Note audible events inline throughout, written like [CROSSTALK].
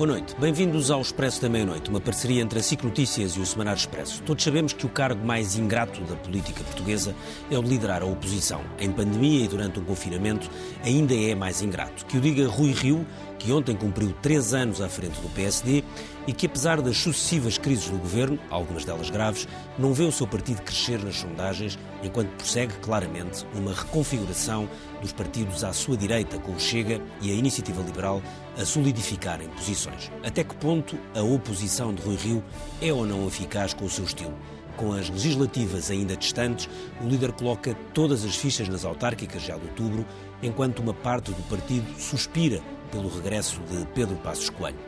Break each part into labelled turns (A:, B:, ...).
A: Boa noite. Bem-vindos ao Expresso da Meia-Noite, uma parceria entre a SIC Notícias e o Semanário Expresso. Todos sabemos que o cargo mais ingrato da política portuguesa é o de liderar a oposição. Em pandemia e durante um confinamento, ainda é mais ingrato. Que o diga Rui Rio, que ontem cumpriu três anos à frente do PSD e que, apesar das sucessivas crises do governo, algumas delas graves, não vê o seu partido crescer nas sondagens, enquanto prossegue claramente uma reconfiguração dos partidos à sua direita, com o Chega e a Iniciativa Liberal a solidificarem posições. Até que ponto a oposição de Rui Rio é ou não eficaz com o seu estilo? Com as legislativas ainda distantes, o líder coloca todas as fichas nas autárquicas já de outubro, enquanto uma parte do partido suspira pelo regresso de Pedro Passos Coelho.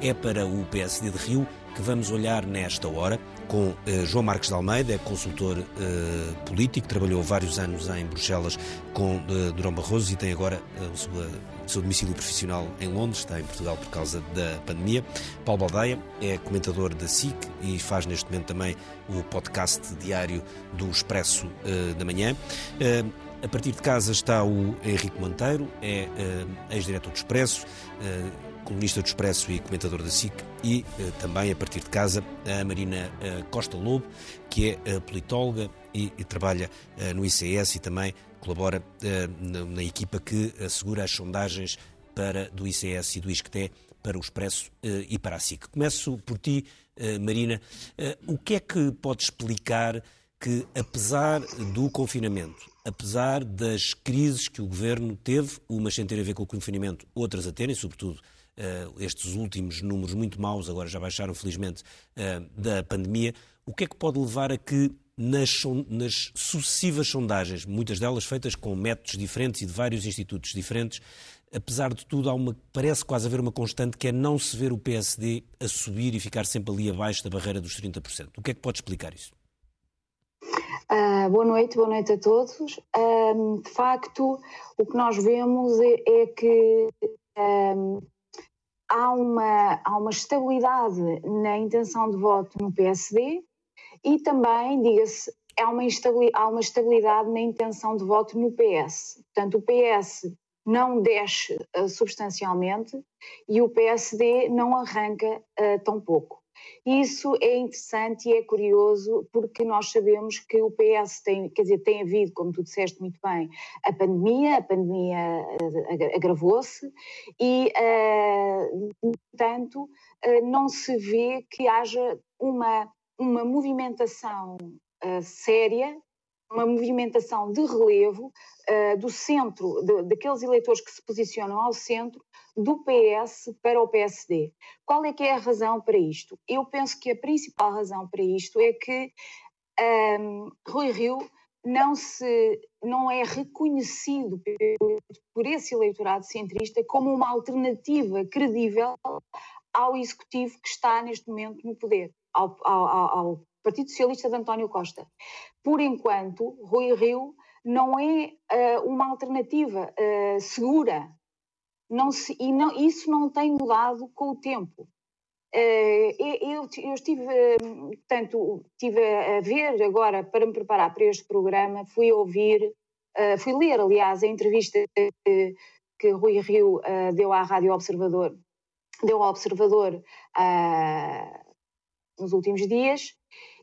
A: É para o PSD de Rio que vamos olhar nesta hora com eh, João Marques de Almeida, é consultor eh, político, trabalhou vários anos em Bruxelas com eh, Durão Barroso e tem agora o seu, o seu domicílio profissional em Londres, está em Portugal por causa da pandemia. Paulo Baldeia é comentador da SIC e faz neste momento também o podcast diário do Expresso da Manhã. A partir de casa está o Henrique Monteiro, é ex-diretor do Expresso, colunista do Expresso e comentador da SIC, e uh, também, a partir de casa, a Marina Costa Lobo, que é politóloga e, e trabalha no ICS e também colabora na, na, equipa que assegura as sondagens para, do ICS e do ISCTE para o Expresso e para a SIC. Começo por ti, Marina. o que é que pode explicar que, apesar do confinamento, apesar das crises que o governo teve, umas sem ter a ver com o confinamento, outras a terem, sobretudo estes últimos números muito maus, agora já baixaram felizmente, uh, da pandemia, o que é que pode levar a que nas, nas, sucessivas sondagens, muitas delas feitas com métodos diferentes e de vários institutos diferentes, apesar de tudo, há uma, parece quase haver uma constante que é não se ver o PSD a subir e ficar sempre ali abaixo da barreira dos 30%. O que é que pode explicar isso?
B: Uh, boa noite, boa noite a todos. Uh, de facto, o que nós vemos é, é que uh, há, uma, há uma estabilidade na intenção de voto no PSD e também, diga-se, há uma, há uma estabilidade na intenção de voto no PS. Portanto, o PS não desce ah, substancialmente e o PSD não arranca tão pouco. Isso é interessante e é curioso porque nós sabemos que o PS tem, quer dizer, tem havido, como tu disseste muito bem, a pandemia, a pandemia eh, agravou-se e, uh, uh, não se vê que haja uma, uma movimentação uh, séria uma movimentação de relevo uh, do centro, de, daqueles eleitores que se posicionam ao centro, do PS para o PSD. Qual é que é a razão para isto? Eu penso que a principal razão para isto é que um, ehm, Rui Rio não, se, não é reconhecido por esse eleitorado centrista como uma alternativa credível ao executivo que está neste momento no poder, ao, ao, ao Partido Socialista de António Costa. Por enquanto, Rui Rio não é uh, uma alternativa uh, segura não se, e não, isso não tem mudado com o tempo. Uh, eu, eu, estive, portanto, estive a ver agora, para me preparar para este programa, fui ouvir, fui ler, aliás, a entrevista que, que Rui Rio deu à Rádio Observador, deu ao Observador nos últimos dias,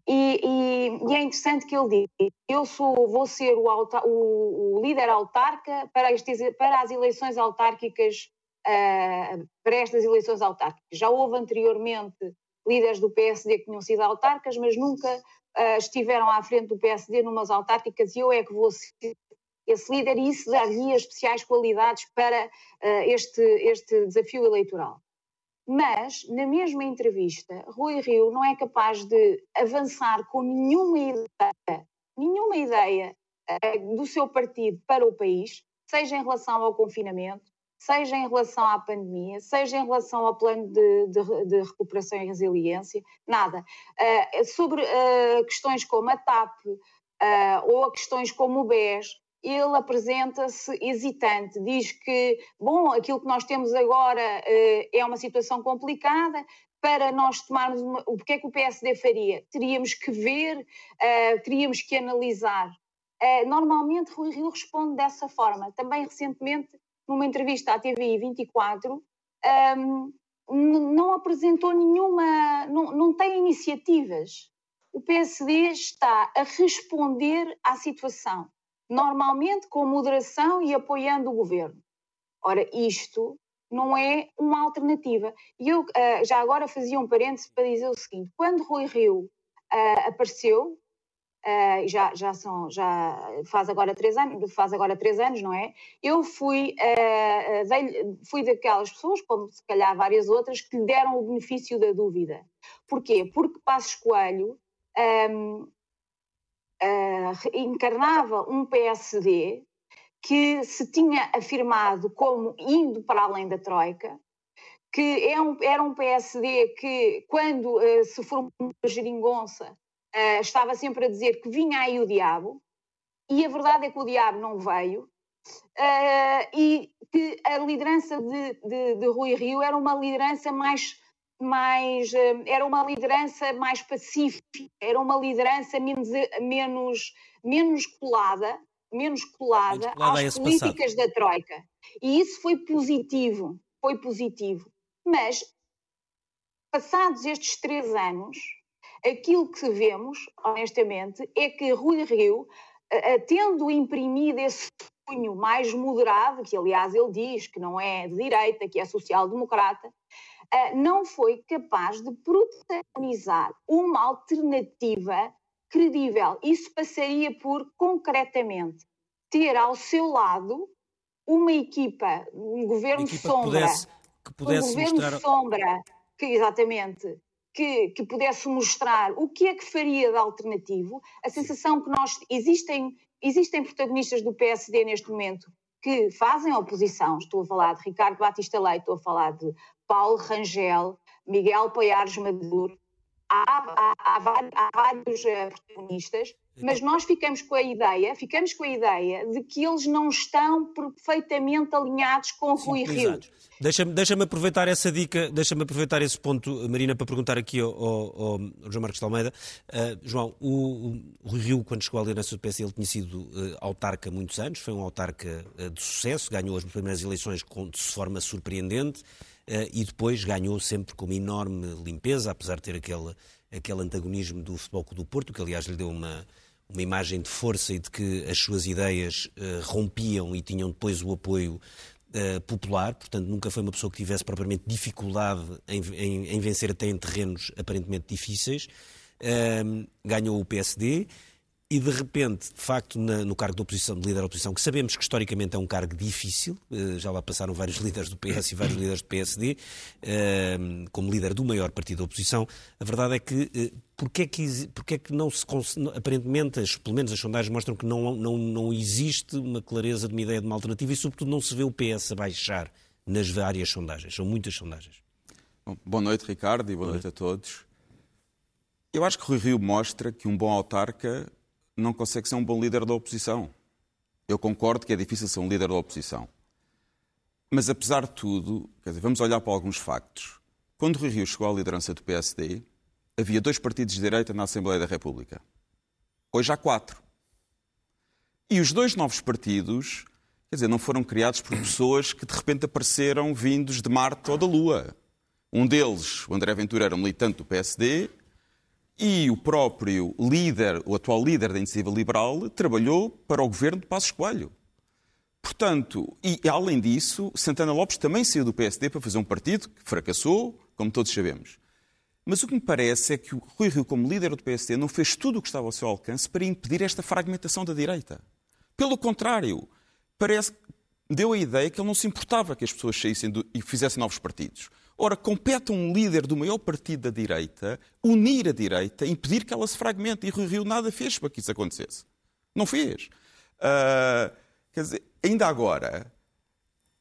B: e, e, e, é interessante que ele diz: eu sou, vou ser o, alta, o, o líder autarca para, este, para, as eleições autárquicas, uh, para estas eleições autárquicas. Já houve anteriormente líderes do PSD que tinham sido autarcas, mas nunca uh, estiveram à frente do PSD numas autárquicas e eu é que vou ser esse líder e isso dar-lhe especiais qualidades para uh, este, este desafio eleitoral. Mas, na mesma entrevista, Rui Rio não é capaz de avançar com nenhuma ideia, nenhuma ideia uh, do seu partido para o país, seja em relação ao confinamento, seja em relação à pandemia, seja em relação ao plano de, de, de recuperação e resiliência, nada. Uh, sobre uh, questões como a TAP ou questões como o BES, ele apresenta-se hesitante, diz que, bom, aquilo que nós temos agora uh, é uma situação complicada, para nós tomarmos uma, o que é que o PSD faria? Teríamos que ver, uh, teríamos que analisar. Uh, normalmente Rui Rio responde dessa forma. Também recentemente, numa entrevista à TVI 24, um, não apresentou nenhuma, não, não tem iniciativas. O PSD está a responder à situação, normalmente com moderação e apoiando o governo. Ora, isto não é uma alternativa. E eu uh, já agora fazia um parênteses para dizer o seguinte: quando Rui Rio uh, apareceu, uh, já, já, são, já faz agora três anos, faz agora três anos, não é? Eu fui, fui daquelas pessoas, como se calhar várias outras, que lhe deram o benefício da dúvida. Porquê? Porque Passos Coelho um, encarnava um PSD que se tinha afirmado como indo para além da Troika, que é um, era um PSD que, quando uh, se formou a geringonça, uh, estava sempre a dizer que vinha aí o diabo, e a verdade é que o diabo não veio, uh, e que a liderança de, de, de, Rui Rio era uma liderança mais, mais era uma liderança mais pacífica, era uma liderança menos, menos, menos colada, menos colada, colada às políticas passado. da Troika. E isso foi positivo, foi positivo. Mas, passados estes três anos, aquilo que vemos, honestamente, é que Rui Rio, tendo imprimido esse cunho mais moderado, que aliás ele diz que não é de direita, que é social-democrata, não foi capaz de protagonizar uma alternativa credível. Isso passaria por, concretamente, ter ao seu lado uma equipa, um governo equipa sombra, que pudesse, que pudesse um governo mostrar... sombra, que exatamente, que, que pudesse mostrar o que é que faria de alternativo. A sensação que nós existem existem protagonistas do PSD neste momento que fazem oposição. Estou a falar de Ricardo Batista Leite, estou a falar de Paulo Rangel, Miguel Poiares Maduro, há, há, há, vários eh, protagonistas, mas nós ficamos com a ideia, ficamos com a ideia de que eles não estão perfeitamente alinhados com o Rui Rio.
A: Deixa-me deixa aproveitar essa dica, deixa-me aproveitar esse ponto, Marina, para perguntar aqui ao, ao, ao João Marcos de Almeida. Uh, João, o, o, Rui Rio, quando chegou à liderança do PS, ele tinha sido uh, autarca há muitos anos, foi um autarca uh, de sucesso, ganhou as primeiras eleições com, de forma surpreendente. E depois ganhou sempre com uma enorme limpeza, apesar de ter aquele, aquele antagonismo do Futebol Clube do Porto, que aliás lhe deu uma, uma imagem de força e de que as suas ideias uh, rompiam e tinham depois o apoio uh, popular, portanto nunca foi uma pessoa que tivesse propriamente dificuldade em, em, em vencer até em terrenos aparentemente difíceis. Uh, ganhou o PSD e de repente, de facto, na, no cargo de oposição, de líder da oposição, que sabemos que historicamente é um cargo difícil, eh, já lá passaram vários [LAUGHS] líderes do PS e vários líderes do PSD, eh, como líder do maior partido da oposição, a verdade é que eh, porque é que, porque é que não se aparentemente, pelo menos as sondagens mostram que não, não, não existe uma clareza de uma ideia de uma alternativa e sobretudo não se vê o PS a baixar nas várias sondagens, são muitas sondagens.
C: Bom, boa noite Ricardo e boa noite a todos. Eu acho que Rui Rio mostra que um bom autarca não consegue ser um bom líder da oposição. Eu concordo que é difícil ser um líder da oposição. Mas, apesar de tudo, dizer, vamos olhar para alguns factos. Quando Rui Rio chegou à liderança do PSD, havia dois partidos de direita na Assembleia da República. Hoje há quatro. E os dois novos partidos, quer dizer, não foram criados por pessoas que de repente apareceram vindos de Marte ou da Lua. Um deles, o André Ventura, era militante do PSD, e o próprio líder, o atual líder da Iniciativa Liberal, trabalhou para o governo de Passos Coelho. Portanto, e além disso, Santana Lopes também saiu do PSD para fazer um partido que fracassou, como todos sabemos. Mas o que me parece é que o Rui Rio, como líder do PSD, não fez tudo o que estava ao seu alcance para impedir esta fragmentação da direita. Pelo contrário, parece deu a ideia que ele não se importava que as pessoas saíssem do, e fizessem novos partidos. Ora, compete a um líder do maior partido da direita unir a direita, impedir que ela se fragmente. E Rui Rio nada fez para que isso acontecesse. Não fez. Uh, quer dizer, ainda agora,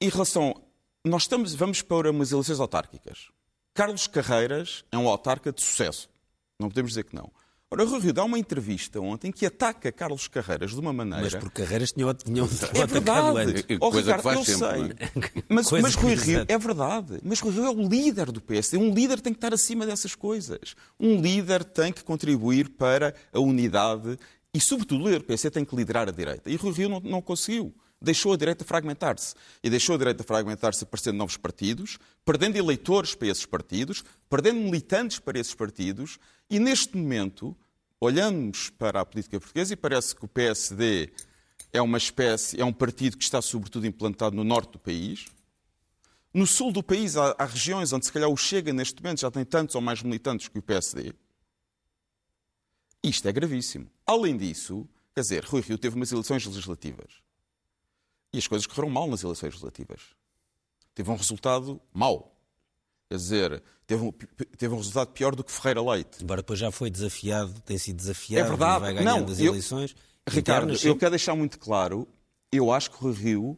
C: em relação. Nós estamos, vamos para umas eleições autárquicas. Carlos Carreiras é um autarca de sucesso. Não podemos dizer que não. Ora, o Rio dá uma entrevista ontem que ataca Carlos Carreiras de uma maneira.
A: Mas por Carreiras tinham, tinham
C: é verdade. antes. Oh, Coisa Ricardo, que faz eu sempre, sei. É? [LAUGHS] Mas, mas Rui Rio, é verdade. Mas Rui Rio é o líder do PSD. Um líder tem que estar acima dessas coisas. Um líder tem que contribuir para a unidade e, sobretudo, o líder do PSD tem que liderar a direita. E Rui Rio não, não conseguiu. deixou a direita fragmentar-se. E deixou a direita fragmentar-se aparecendo novos partidos, perdendo eleitores para esses partidos, perdendo militantes para esses partidos, e neste momento olhamos para a política portuguesa e parece que o PSD é uma espécie, é um partido que está sobretudo implantado no norte do país. No sul do país há, há regiões onde se calhar o Chega neste momento já tem tantos ou mais militantes que o PSD. Isto é gravíssimo. Além disso, quer dizer, Rui Rio teve umas eleições legislativas. E as coisas correram mal nas eleições legislativas. Teve um resultado mau. Quer dizer, teve um, teve um resultado pior do que Ferreira Leite.
A: Embora depois já foi desafiado, tem sido desafiado,
C: é verdade.
A: vai ganhando
C: não,
A: as eleições.
C: Eu, Ricardo, eu quero deixar muito claro, eu acho que o Rio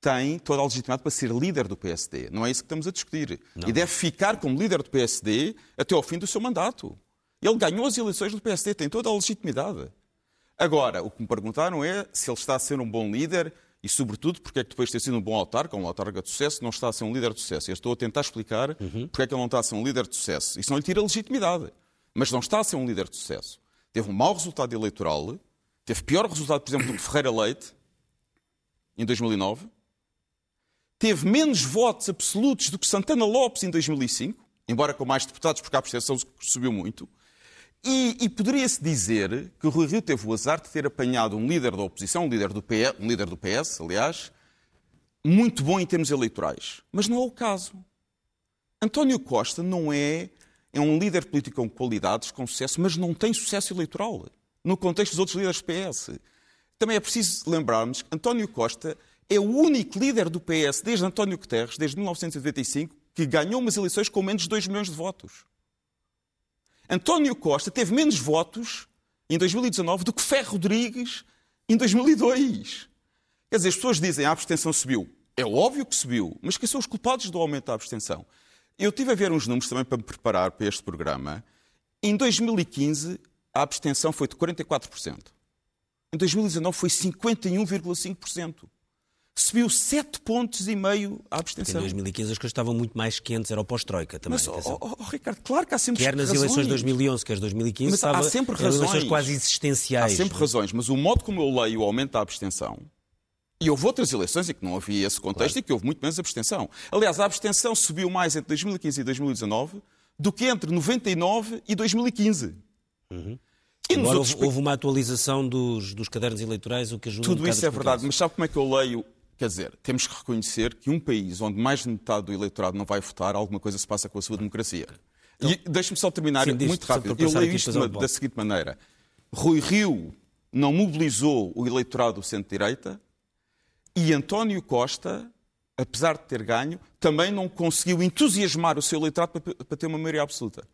C: tem toda a legitimidade para ser líder do PSD. Não é isso que estamos a discutir. Não. E deve ficar como líder do PSD até ao fim do seu mandato. Ele ganhou as eleições do PSD, tem toda a legitimidade. Agora, o que me perguntaram é se ele está a ser um bom líder e, sobretudo, porque é que depois de ter sido um bom autarca, um autarca de sucesso, não está a ser um líder de sucesso. Eu estou a tentar explicar uhum. porque é que ele não está a ser um líder de sucesso. Isso não lhe tira legitimidade. Mas não está a ser um líder de sucesso. Teve um mau resultado eleitoral, teve pior resultado, por exemplo, do que Ferreira Leite, em 2009. Teve menos votos absolutos do que Santana Lopes em 2005, embora com mais deputados, porque a abstenção subiu muito. E, e poderia-se dizer que o Rui Rio teve o azar de ter apanhado um líder da oposição, um líder do PS, um líder do PS aliás, muito bom em termos eleitorais. Mas não é o caso. António Costa não é, é um líder político com qualidades, com sucesso, mas não tem sucesso eleitoral no contexto dos outros líderes do PS. Também é preciso lembrarmos que António Costa é o único líder do PS desde António Guterres, desde 1995, que ganhou umas eleições com menos de 2 milhões de votos. António Costa teve menos votos em 2019 do que Ferro Rodrigues em 2002. Quer dizer, as pessoas dizem que a abstenção subiu. É óbvio que subiu, mas quem são os culpados do aumento da abstenção? Eu tive a ver uns números também para me preparar para este programa. Em 2015, a abstenção foi de 44%. Em 2019 foi 51,5% subiu 7 pontos e meio a abstenção.
A: Em 2015 as coisas estavam muito mais quentes, era o pós-Troika também.
C: Mas, oh, oh, oh, Ricardo, claro que há sempre
A: Quer nas
C: razões.
A: eleições de 2011, quer 2015,
C: mas
A: estava,
C: há sempre razões.
A: eleições quase existenciais.
C: Há sempre razões, mas o modo como eu leio o aumento da abstenção, e houve outras eleições em que não havia esse contexto claro. e que houve muito menos abstenção. Aliás, a abstenção subiu mais entre 2015 e 2019 do que entre 99 e 2015.
A: Uhum. E Agora houve, houve, uma atualização dos, dos cadernos eleitorais, o que ajuda
C: Tudo
A: um
C: isso é verdade, mas sabe como é que eu leio Quer dizer, temos que reconhecer que um país onde mais de metade do eleitorado não vai votar, alguma coisa se passa com a sua democracia. Então, e deixe-me só terminar Sim, muito rápido. Eu leio isto da, da seguinte maneira. Rui Rio não mobilizou o eleitorado do centro-direita e António Costa, apesar de ter ganho, também não conseguiu entusiasmar o seu eleitorado para, para ter uma maioria absoluta.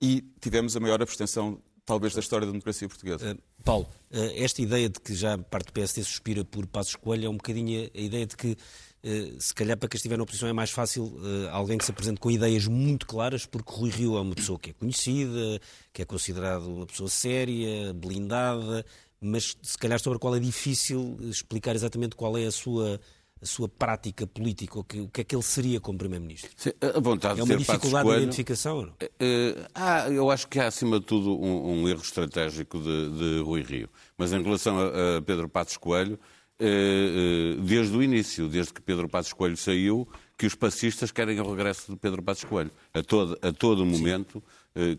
C: E tivemos a maior abstenção talvez da história da democracia portuguesa. Uh,
A: Paulo, uh, esta ideia de que já parte do PSD suspira por Passos Coelho é um bocadinho a ideia de que Uh, se calhar para quem estiver na oposição é mais fácil alguém que se apresente com ideias muito claras, porque Rui Rio é uma pessoa que é conhecida, que é considerado uma pessoa séria, blindada, mas se calhar sobre a qual é difícil explicar exatamente qual é a sua a sua prática política, o que, o que é que ele seria como Primeiro-Ministro?
D: A vontade
A: é
D: uma
A: dificuldade de identificação? Não?
D: Uh, ah, eu acho que há, acima de tudo, um, um erro estratégico de, de, Rui Rio. Mas em relação a, a Pedro Passos Coelho, uh, desde o início, desde que Pedro Passos Coelho saiu, que os passistas querem o regresso de Pedro Passos Coelho. A todo, a todo momento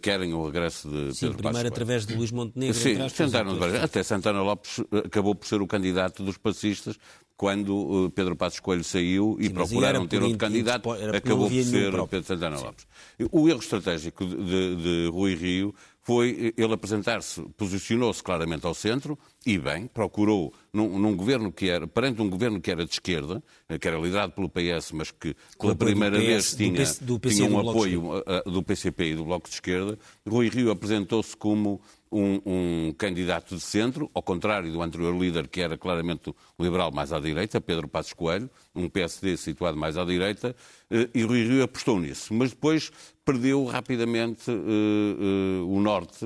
D: querem o regresso de
A: Sim,
D: Pedro
A: primeiro
D: Passos
A: através de Luís Montenegro.
D: Sim, tentaram, até Santana Lopes acabou por ser o candidato dos passistas quando uh, Pedro Passos Coelho saiu e Sim, procuraram ter outro candidato, acabou por ser Pedro Santana Lopes. O erro estratégico de, de, de Rui Rio foi ele apresentar-se, posicionou-se claramente ao centro e bem, procurou num, num, governo que era, perante um governo que era de esquerda, eh, que era liderado pelo PS, mas que pela primeira PS, vez tinha, do PC, tinha um apoio uh, do PCP e do Bloco de Esquerda, Rui Rio apresentou-se como um, um, candidato de centro, ao contrário do anterior líder, que era claramente um liberal mais à direita, Pedro Passos Coelho, um PSD situado mais à direita, eh, e Rui Rio apostou nisso. Mas depois perdeu rapidamente uh, uh, o norte,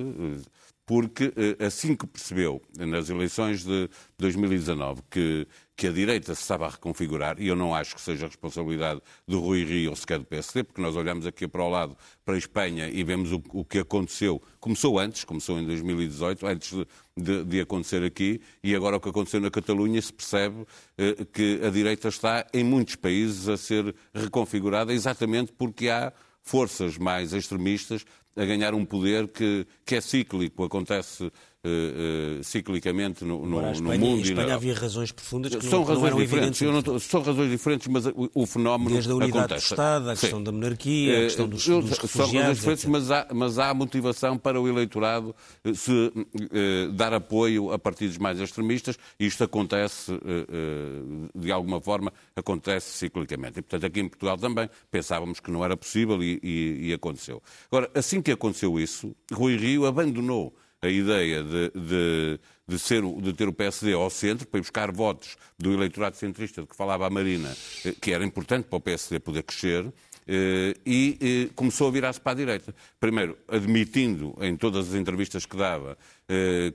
D: porque assim que percebeu, nas eleições de 2019, que, que a direita se estava a reconfigurar, e eu não acho que seja responsabilidade do Rui Rio ou sequer do PSD, porque nós olhamos aqui para o lado, para a Espanha, e vemos o, o que aconteceu. Começou antes, começou em 2018, antes de, de, de, acontecer aqui, e agora o que aconteceu na Catalunha se percebe eh, que a direita está em muitos países a ser reconfigurada exatamente porque há forças mais extremistas a ganhar um poder que, que é cíclico, acontece uh, ciclicamente no, no, Espanha, no mundo. Em
A: Espanha havia razões profundas que
D: são
A: não,
D: razões
A: não
D: diferentes. Não, são razões diferentes, mas o, o fenómeno
A: Desde a unidade
D: acontece.
A: do Estado, a questão Sim. da monarquia, a questão dos, Eu, dos São razões diferentes,
D: mas há, mas há motivação para o eleitorado eh, se uh, dar apoio a partidos mais extremistas e isto acontece, de alguma forma, acontece ciclicamente. E, portanto, aqui em Portugal também pensávamos que não era possível e, e, e aconteceu. Agora, assim que aconteceu isso, Rui Rio abandonou a ideia de, de, de, ser, de ter o PSD ao centro, para ir buscar votos do eleitorado centrista de que falava a Marina, eh, que era importante para o PSD poder crescer, eh, e eh, começou a virar-se para a direita. Primeiro, admitindo em todas as entrevistas que dava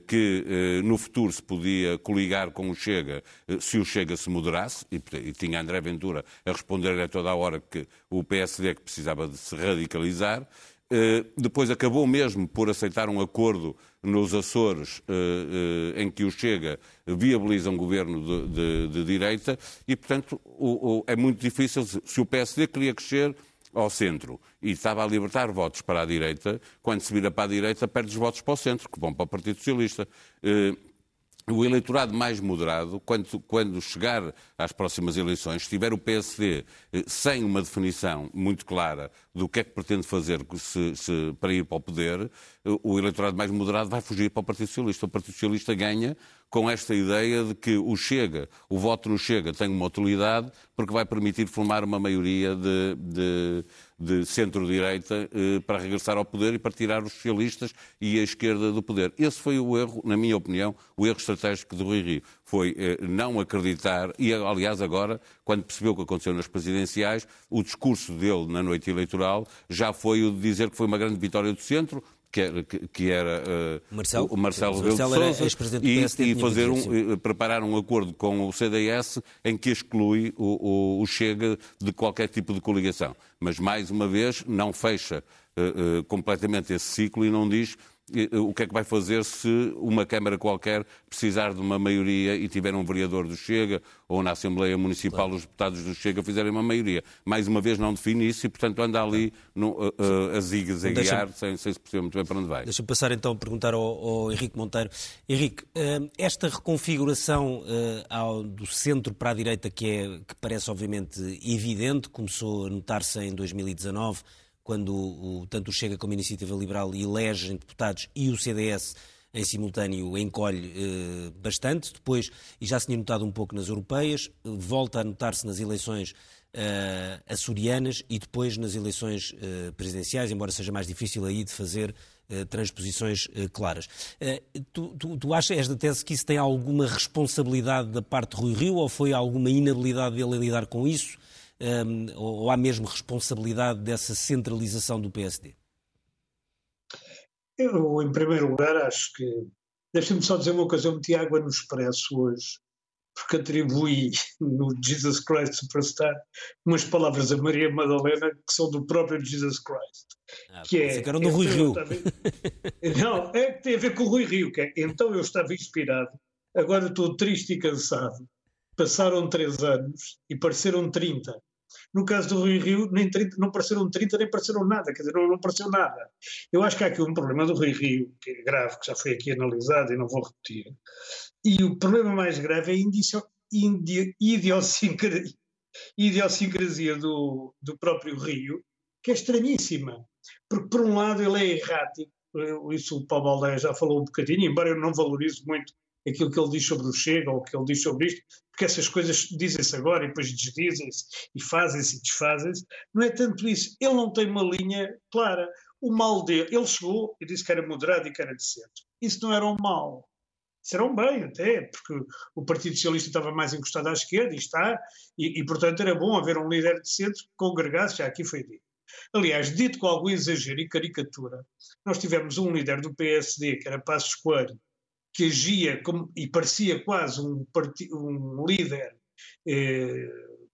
D: que no futuro se podia coligar com o Chega se o Chega se moderasse, e tinha André Ventura a responder-lhe a toda a hora que o PSD que precisava de se radicalizar. Depois acabou mesmo por aceitar um acordo nos Açores, eh, eh, em que o Chega viabiliza um governo de, de, de direita, e, portanto, o, o, é muito difícil, se o PSD queria crescer ao centro e estava a libertar votos para a direita, quando se vira para a direita, perde os votos para o centro, que vão para o Partido Socialista. O eleitorado mais moderado, quando, quando, chegar às próximas eleições, se tiver o PSD eh, sem uma definição muito clara do que é que pretende fazer se, se, para ir para o poder, eh, o eleitorado mais moderado vai fugir para o Partido Socialista. O Partido Socialista ganha com esta ideia de que o Chega, o voto no Chega tem uma utilidade porque vai permitir formar uma maioria de, de, de centro-direita eh, para regressar ao poder e para tirar os socialistas e a esquerda do poder. Esse foi o erro, na minha opinião, o erro estratégico do Rui Rio. Foi eh, não acreditar, e aliás agora, quando percebeu o que aconteceu nas presidenciais, o discurso dele na noite eleitoral já foi o de dizer que foi uma grande vitória do centro, que era, que era uh, Marcelo, o Marcelo Rebelo de Sousa e, e fazer um, preparar um acordo com o CDS em que exclui o, o, o, Chega de qualquer tipo de coligação. Mas, mais uma vez, não fecha uh, uh, completamente esse ciclo e não diz o que é que vai fazer se uma Câmara qualquer precisar de uma maioria e tiver um vereador do Chega ou na Assembleia Municipal claro. os deputados do Chega fizerem uma maioria. Mais uma vez não define isso e, portanto, anda ali no, uh, uh, a zigas, a guiar, sem, sem se perceber muito bem para onde vai.
A: Deixa-me passar então a perguntar ao, ao Henrique Monteiro. Henrique, esta reconfiguração ao, do centro para a direita, que, é, que parece obviamente evidente, começou a notar-se em 2019 quando o, tanto o Chega como a Iniciativa Liberal elegem deputados e o CDS em simultâneo encolhe eh, bastante. Depois, e já se tinha notado um pouco nas europeias, volta a notar-se nas eleições eh, açorianas e depois nas eleições eh, presidenciais, embora seja mais difícil aí de fazer eh, transposições eh, claras. Eh, tu, tu, tu achas, és da tese, que isso tem alguma responsabilidade da parte de Rui Rio ou foi alguma inabilidade dele a lidar com isso? Um, ou há mesmo responsabilidade dessa centralização do PSD?
E: Eu, em primeiro lugar, acho que. Deixa-me só dizer uma coisa: eu meti água no expresso hoje, porque atribuí no Jesus Christ Superstar umas palavras a Maria Madalena que são do próprio Jesus Christ.
A: Ah, que é. Ficaram do Rui Rio. Estava,
E: não, é que tem a ver com o Rui Rio, que é. Então eu estava inspirado, agora estou triste e cansado. Passaram três anos e pareceram 30. No caso do Rui Rio, nem 30, não pareceram 30, nem pareceram nada, quer dizer, não, não pareceu nada. Eu acho que há aqui um problema do Rui Rio, que é grave, que já foi aqui analisado e não vou repetir. E o problema mais grave é a idiosincrasia, idiosincrasia do, do próprio Rio, que é estranhíssima. Porque, por um lado, ele é errático, isso o Paulo Aldeia já falou um bocadinho, embora eu não valorize muito aquilo que ele diz sobre o Chega ou o que ele diz sobre isto, porque essas coisas dizem-se agora e depois desdizem-se e fazem-se e desfazem-se. Não é tanto isso. Ele não tem uma linha clara. O mal dele, ele chegou e disse que era moderado e que era de centro. Isso não era um mal. Isso era um bem até, porque o Partido Socialista estava mais encostado à esquerda e está, e, e portanto era bom haver um líder de centro que congregasse, já aqui foi dito. Aliás, dito com algum exagero e caricatura, nós tivemos um líder do PSD, que era Passos Coelho, que agia como, e parecia quase um, um líder, eh,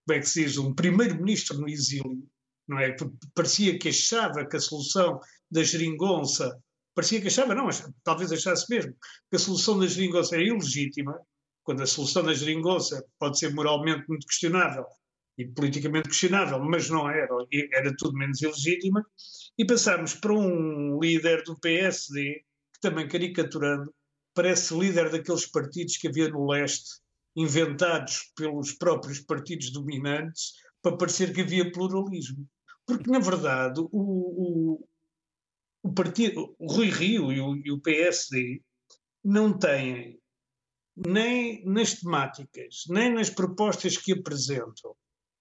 E: como é que se diz, um primeiro-ministro no exílio, não é? Parecia que achava que a solução da geringonça, parecia que achava, não, talvez achasse mesmo, que a solução da geringonça era ilegítima, quando a solução da geringonça pode ser moralmente muito questionável e politicamente questionável, mas não era, era tudo menos ilegítima, e passarmos para um líder do PSD, que também caricaturando, parece líder daqueles partidos que havia no leste, inventados pelos próprios partidos dominantes, para parecer que havia pluralismo. Porque, na verdade, o, o, o partido, o Rui Rio e o, e o PSD não têm, nem nas temáticas, nem nas propostas que apresentam,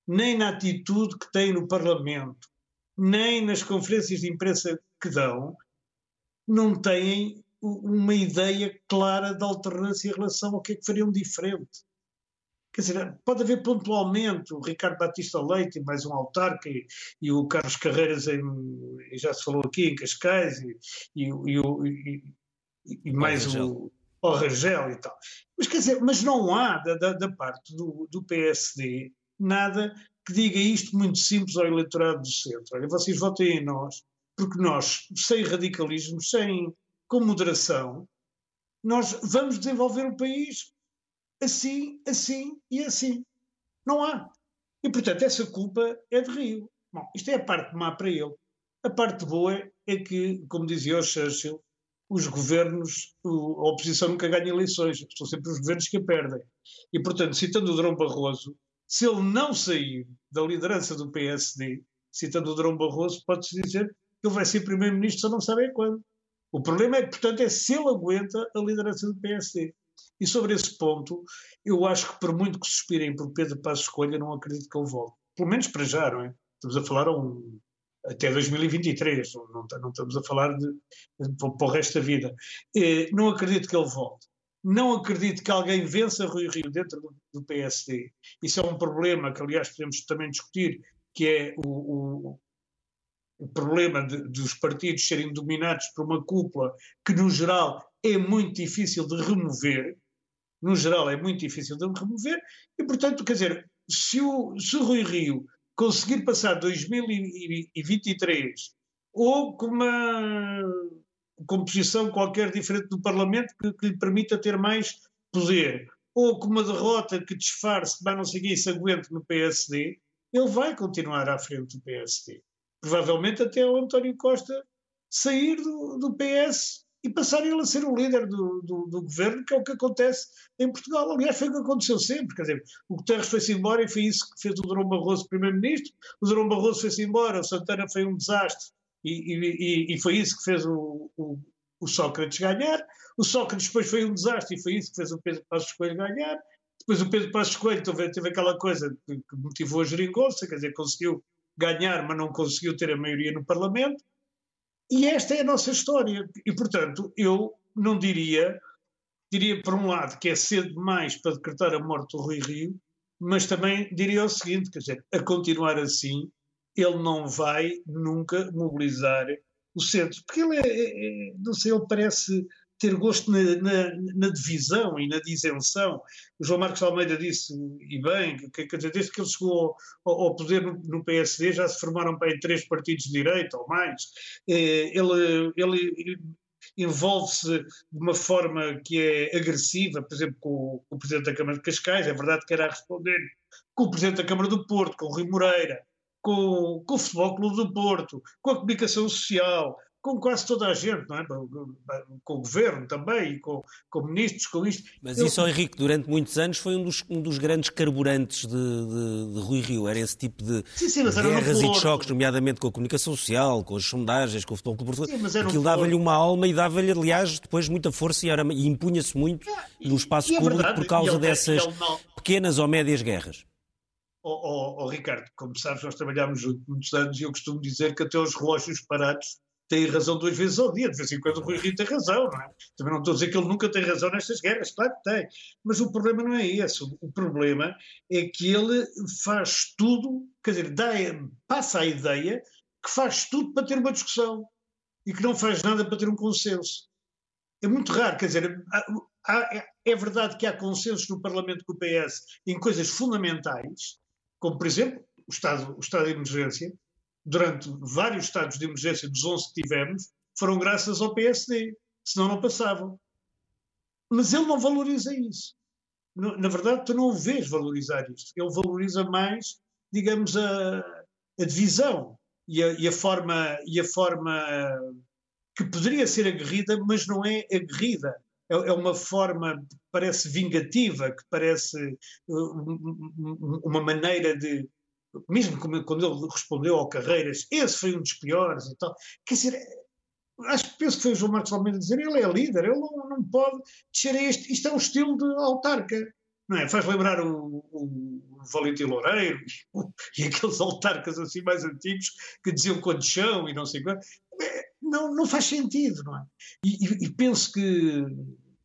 E: nem na atitude que têm no Parlamento, nem nas conferências de imprensa que dão, não têm uma ideia clara da alternância em relação ao que é que fariam diferente. Quer dizer, pode haver pontualmente o Ricardo Batista Leite, mais um autarca, e, e o Carlos Carreiras, em, já se falou aqui, em Cascais, e, e, e, e mais o, o Rangel e tal. Mas quer dizer, mas não há da, da, da parte do, do PSD nada que diga isto muito simples ao eleitorado do centro. Olha, vocês votem em nós, porque nós, sem radicalismo, sem com moderação, nós vamos desenvolver o país assim, assim e assim. Não há. E, portanto, essa culpa é de Rio. Bom, isto é a parte má para ele. A parte boa é que, como dizia o Churchill, os governos, a oposição nunca ganha eleições, são sempre os governos que a perdem. E, portanto, citando o Drão Barroso, se ele não sair da liderança do PSD, citando o Drão Barroso, pode-se dizer que ele vai ser primeiro-ministro, só não sabem quando. O problema é que, portanto, é se ele aguenta a liderança do PSD. E sobre esse ponto, eu acho que por muito que suspirem por Pedro Passos Escolha, não acredito que ele volte. Pelo menos para já, não é? Estamos a falar um, até 2023, não, não, estamos a falar de, de, para o resto da vida. Eh, não acredito que ele volte. Não acredito que alguém vença Rui Rio dentro do, do PSD. Isso é um problema que, aliás, podemos também discutir, que é o, o, o problema de, dos partidos serem dominados por uma cúpula que, no geral, é muito difícil de remover. No geral, é muito difícil de remover. E, portanto, quer dizer, se o, se o Rui Rio conseguir passar 2023 ou com uma composição qualquer diferente do Parlamento que, que lhe permita ter mais poder, ou com uma derrota que disfarce, mas não sei o que, se aguente no PSD, ele vai continuar à frente do PSD provavelmente até o António Costa sair do, do PS e passar ele a ser o líder do, do, do, governo, que é o que acontece em Portugal. Aliás, foi o que aconteceu sempre. Quer dizer, o Guterres foi-se embora e foi isso que fez o Durão Barroso primeiro-ministro. O Durão Barroso foi-se embora, o Santana foi um desastre e, e, e foi isso que fez o, o, o, Sócrates ganhar. O Sócrates depois foi um desastre e foi isso que fez o Pedro Passos Coelho ganhar. Depois o Pedro Passos Coelho teve, teve aquela coisa que, que motivou a geringonça, quer dizer, conseguiu ganhar, mas não conseguiu ter a maioria no Parlamento. E esta é a nossa história. E, portanto, eu não diria, diria por um lado que é cedo demais para decretar a morte do Rui Rio, mas também diria o seguinte, quer dizer, a continuar assim, ele não vai nunca mobilizar o centro, porque ele é, é, é não sei, ele parece ter gosto na, na, na, divisão e na disenção. O João Marcos Almeida disse, e bem, que, que, desde que ele chegou ao, ao poder no, PSD já se formaram aí três partidos de direita ou mais. Eh, ele, ele envolve-se de uma forma que é agressiva, por exemplo, com, com, o Presidente da Câmara de Cascais, é verdade que era a responder com o Presidente da Câmara do Porto, com o Rui Moreira, com, com o Futebol Clube do Porto, com a comunicação social, com quase toda a gente, não é? com o governo também, e com, com ministros, com isto.
A: Mas isso, Eu... Henrique, durante muitos anos foi um dos, um dos grandes carburantes de, de, de, Rui Rio. Era esse tipo de sim, sim, guerras e de choques, nomeadamente com a comunicação social, com as sondagens, com o futebol português. Aquilo dava-lhe uma alma e dava-lhe, aliás, depois muita força e, e impunha-se muito é, no espaço é público verdade, por causa ele, dessas não... pequenas ou médias guerras.
E: Oh, oh, oh, Ricardo, como sabes, nós trabalhámos muitos anos e eu costumo dizer que até os relógios parados tem razão duas vezes ao dia. De vez em quando o Rui Rio tem razão, não é? Também não estou a dizer que ele nunca tem razão nestas guerras, claro que tem. Mas o problema não é esse. O problema é que ele faz tudo, quer dizer, dá, passa a ideia que faz tudo para ter uma discussão e que não faz nada para ter um consenso. é muito raro, quer dizer, é verdade que há consensos no Parlamento com o PS em coisas fundamentais, como por exemplo o estado, o estado de emergência, durante vários estados de emergência dos 11 que tivemos, foram graças ao PSD, senão não passavam. Mas ele não valoriza isso. Na verdade, tu não o vês valorizar isto. Ele valoriza mais, digamos, a, a divisão e a, e a, forma, e a forma que poderia ser aguerrida, mas não é aguerrida. É, é uma forma que parece vingativa, que parece uh, uma maneira de. Mesmo quando ele respondeu ao Carreiras, esse foi um dos piores e tal. Quer dizer, acho que penso que foi o João Marcos Almeida dizer ele é líder, ele não, não pode descer a este. Isto é um estilo de autarca. Não é? Faz lembrar o, o, Valentim Loureiro e, e aqueles autarcas assim mais antigos que diziam condição e não sei quanto não, não faz sentido, não é? E, e, e, penso que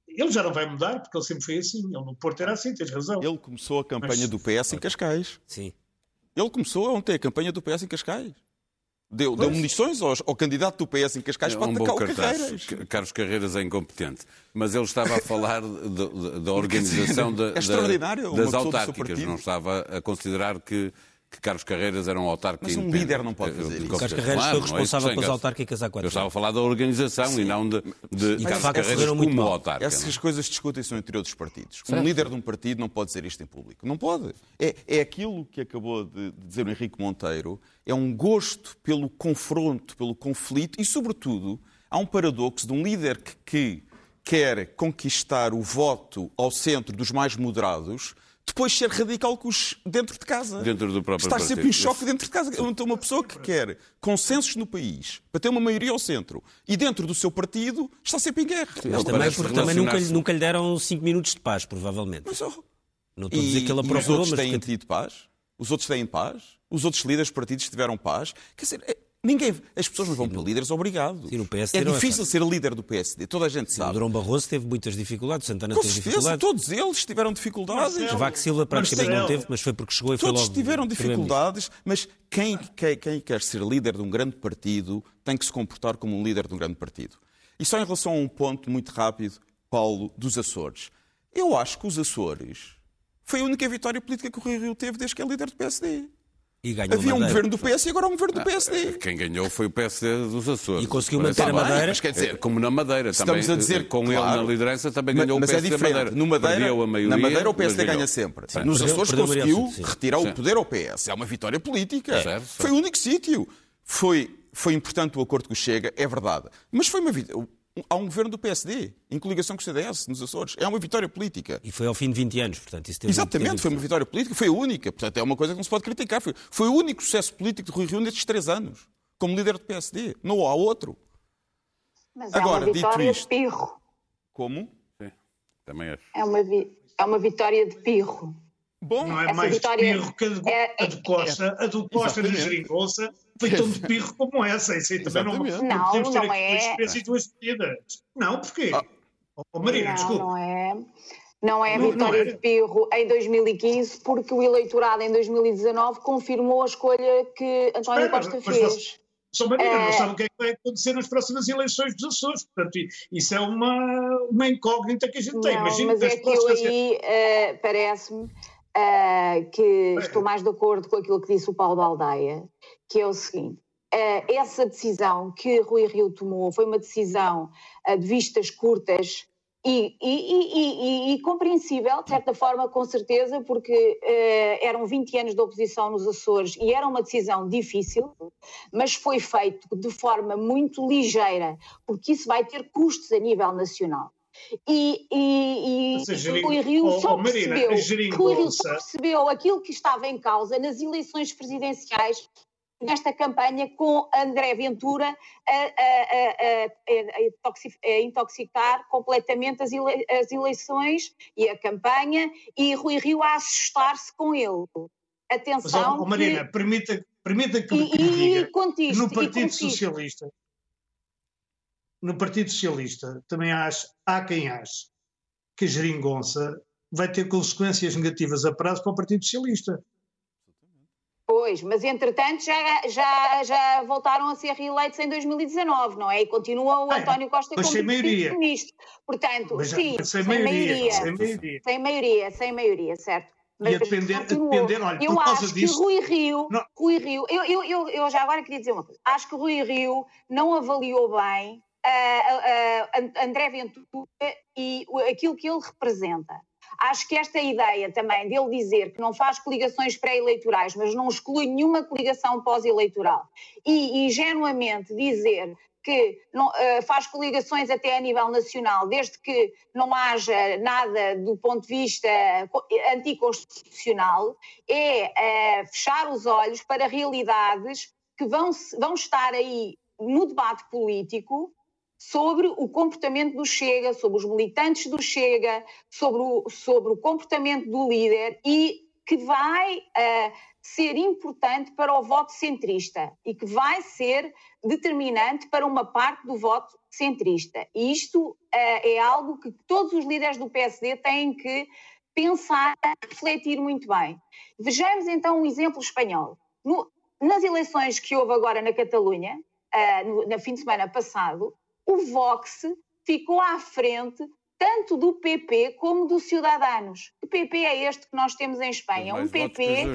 E: ele já não vai mudar, porque ele sempre foi assim. Ele no Porto era assim, tens razão.
C: Ele começou a campanha Mas... do PS em Cascais.
A: Sim.
C: Ele começou ontem a campanha do PS em Cascais. Deu, deu munições ao, ao, candidato do PS em Cascais é para um atacar o Carreiras.
D: Carlos Carreiras é incompetente. Mas ele estava a falar da [LAUGHS] organização de, é das autárquicas. Não estava a considerar que que Carlos Carreiras era um autarca
C: Mas um líder não pode fazer isso.
A: Carlos Carreiras claro, foi é responsável é pelas autárquicas há quatro
D: Eu estava a falar da organização Sim. e não de, de,
A: de Carlos Carreiras como mal. autarca.
C: Essas coisas discutem-se interior dos partidos. Certo. Um líder de um partido não pode dizer isto em público. Não pode. É, é aquilo que acabou de dizer o Henrique Monteiro. É um gosto pelo confronto, pelo conflito e, sobretudo, há um paradoxo de um líder que, que quer conquistar o voto ao centro dos mais moderados depois ser radical com os dentro de casa.
D: Dentro do próprio
C: Estar sempre em choque dentro de casa. Então, uma pessoa que quer consensos no país para ter uma maioria ao centro e dentro do seu partido está sempre em guerra.
A: Sim, Mas também porque também nunca, nunca lhe deram 5 minutos de paz, provavelmente. Mas, oh, não estou a dizer que ele
C: aprovou, e os outros têm tido paz? Os outros têm paz? Os outros líderes partidos tiveram paz? Quer dizer, é Ninguém, as pessoas não vão para líderes obrigados. Sim, PSD é difícil é ser líder do PSD, toda a gente sabe.
A: O Durão Barroso teve muitas dificuldades, Santana Com teve certeza, dificuldades.
C: todos eles tiveram dificuldades.
A: Marcelo, Vaque Silva praticamente Marcelo. não teve, mas foi porque chegou e
C: todos
A: foi logo.
C: Todos tiveram dificuldades, mas quem, quem, quem quer ser líder de um grande partido tem que se comportar como um líder de um grande partido. E só em relação a um ponto muito rápido, Paulo, dos Açores. Eu acho que os Açores foi a única vitória política que o Rui Rio teve desde que é líder do PSD. Havia um governo do PS e agora um governo do PSD.
D: Ah, quem ganhou foi o PSD dos Açores.
A: E conseguiu manter a Madeira. Mas
D: quer dizer, como na Madeira estamos também. a dizer com claro, ele na liderança também ganhou mas, o PSD é diferente. Madeira. No Madeira, a maioria,
C: na Madeira o PSD ganha sempre. Sim. Nos Açores perdeu, conseguiu retirar sim. o poder ao PS. É uma vitória política. Certo, foi o único sítio. Foi, foi importante o acordo que Chega, é verdade. Mas foi uma vitória há um governo do PSD, em coligação com o CDS, nos Açores. É uma vitória política.
A: E foi ao fim de 20 anos, portanto, isso teve
C: Exatamente, foi uma vitória política, foi a única. Portanto, é uma coisa que não se pode criticar. Foi, foi o único sucesso político de Rui Rio nestes três anos, como líder do PSD. Não há outro.
B: Mas Agora, é uma vitória dito isto, de pirro.
C: Como?
D: Sim, também
B: é. É uma, vi... é uma vitória de pirro.
E: Bom, não é Essa mais vitória... de pirro que a, de, é, a do Costa. É, a do Costa de Geringonça foi tão de [LAUGHS] pirro como essa. Isso aí também não, não,
B: não podemos ter não aqui é...
E: duas espécies duas medidas. Não, porquê? Ah. Oh, Marina,
B: não,
E: desculpa.
B: Não é. Não é a vitória de Pirro em 2015, porque o eleitorado em 2019 confirmou a escolha que António Espera, Costa fez.
E: Só Marina, é... não sabe o que é que vai acontecer nas próximas eleições dos Açores. Portanto, isso é uma, uma incógnita que a gente
B: não,
E: tem. Imagina
B: mas é que eu aí uh, parece-me uh, que estou mais de acordo com aquilo que disse o Paulo da Aldeia, que é o seguinte. Uh, essa decisão que Rui Rio tomou foi uma decisão uh, de vistas curtas e, e, e, e, compreensível, de certa forma, com certeza, porque uh, eram 20 anos de oposição nos Açores e era uma decisão difícil, mas foi feito de forma muito ligeira, porque isso vai ter custos a nível nacional. E, e, e Rui Rio oh, só oh, percebeu, Rui Rio só percebeu aquilo que estava em causa nas eleições presidenciais nesta campanha com André Ventura a, a, a, a intoxicar completamente as, ele, as, eleições e a campanha e Rui Rio a assustar-se com ele. Atenção.
E: Mas, oh, Marina, que... permita, permita que, e, que diga, no Partido Socialista no Partido Socialista também há, há quem ache que a geringonça vai ter consequências negativas a prazo para o Partido Socialista.
B: Pois, mas entretanto já, já, já voltaram a ser reeleitos em 2019, não é? E continua o António Costa
E: como
B: primeiro-ministro. Portanto, mas, sim, mas sem, sem, maioria, maioria, sem, maioria, sem maioria. Sem maioria, certo.
E: Mas e a depender, a depender olha,
B: eu
E: por causa
B: acho
E: disso...
B: que Rui Rio, não. Rui Rio eu, eu, eu, eu, já agora queria dizer uma coisa. Acho que Rui Rio não avaliou bem André Ventura e aquilo que ele representa. Acho que esta ideia também dele dizer que não faz coligações pré-eleitorais, mas não exclui nenhuma coligação pós-eleitoral, e ingenuamente dizer que não, uh, faz coligações até a nível nacional, desde que não haja nada do ponto de vista anticonstitucional, é uh, fechar os olhos para realidades que vão, vão estar aí no debate político sobre o comportamento do Chega, sobre os militantes do Chega, sobre o, sobre o comportamento do líder e que vai uh, ser importante para o voto centrista e que vai ser determinante para uma parte do voto centrista. E isto uh, é algo que todos os líderes do PSD têm que pensar, refletir muito bem. Vejamos então um exemplo espanhol. No, nas eleições que houve agora na Catalunha, uh, no, na fim de semana passado, o Vox ficou à frente tanto do PP como do Ciudadanos. O PP é este que nós temos em Espanha, um PP,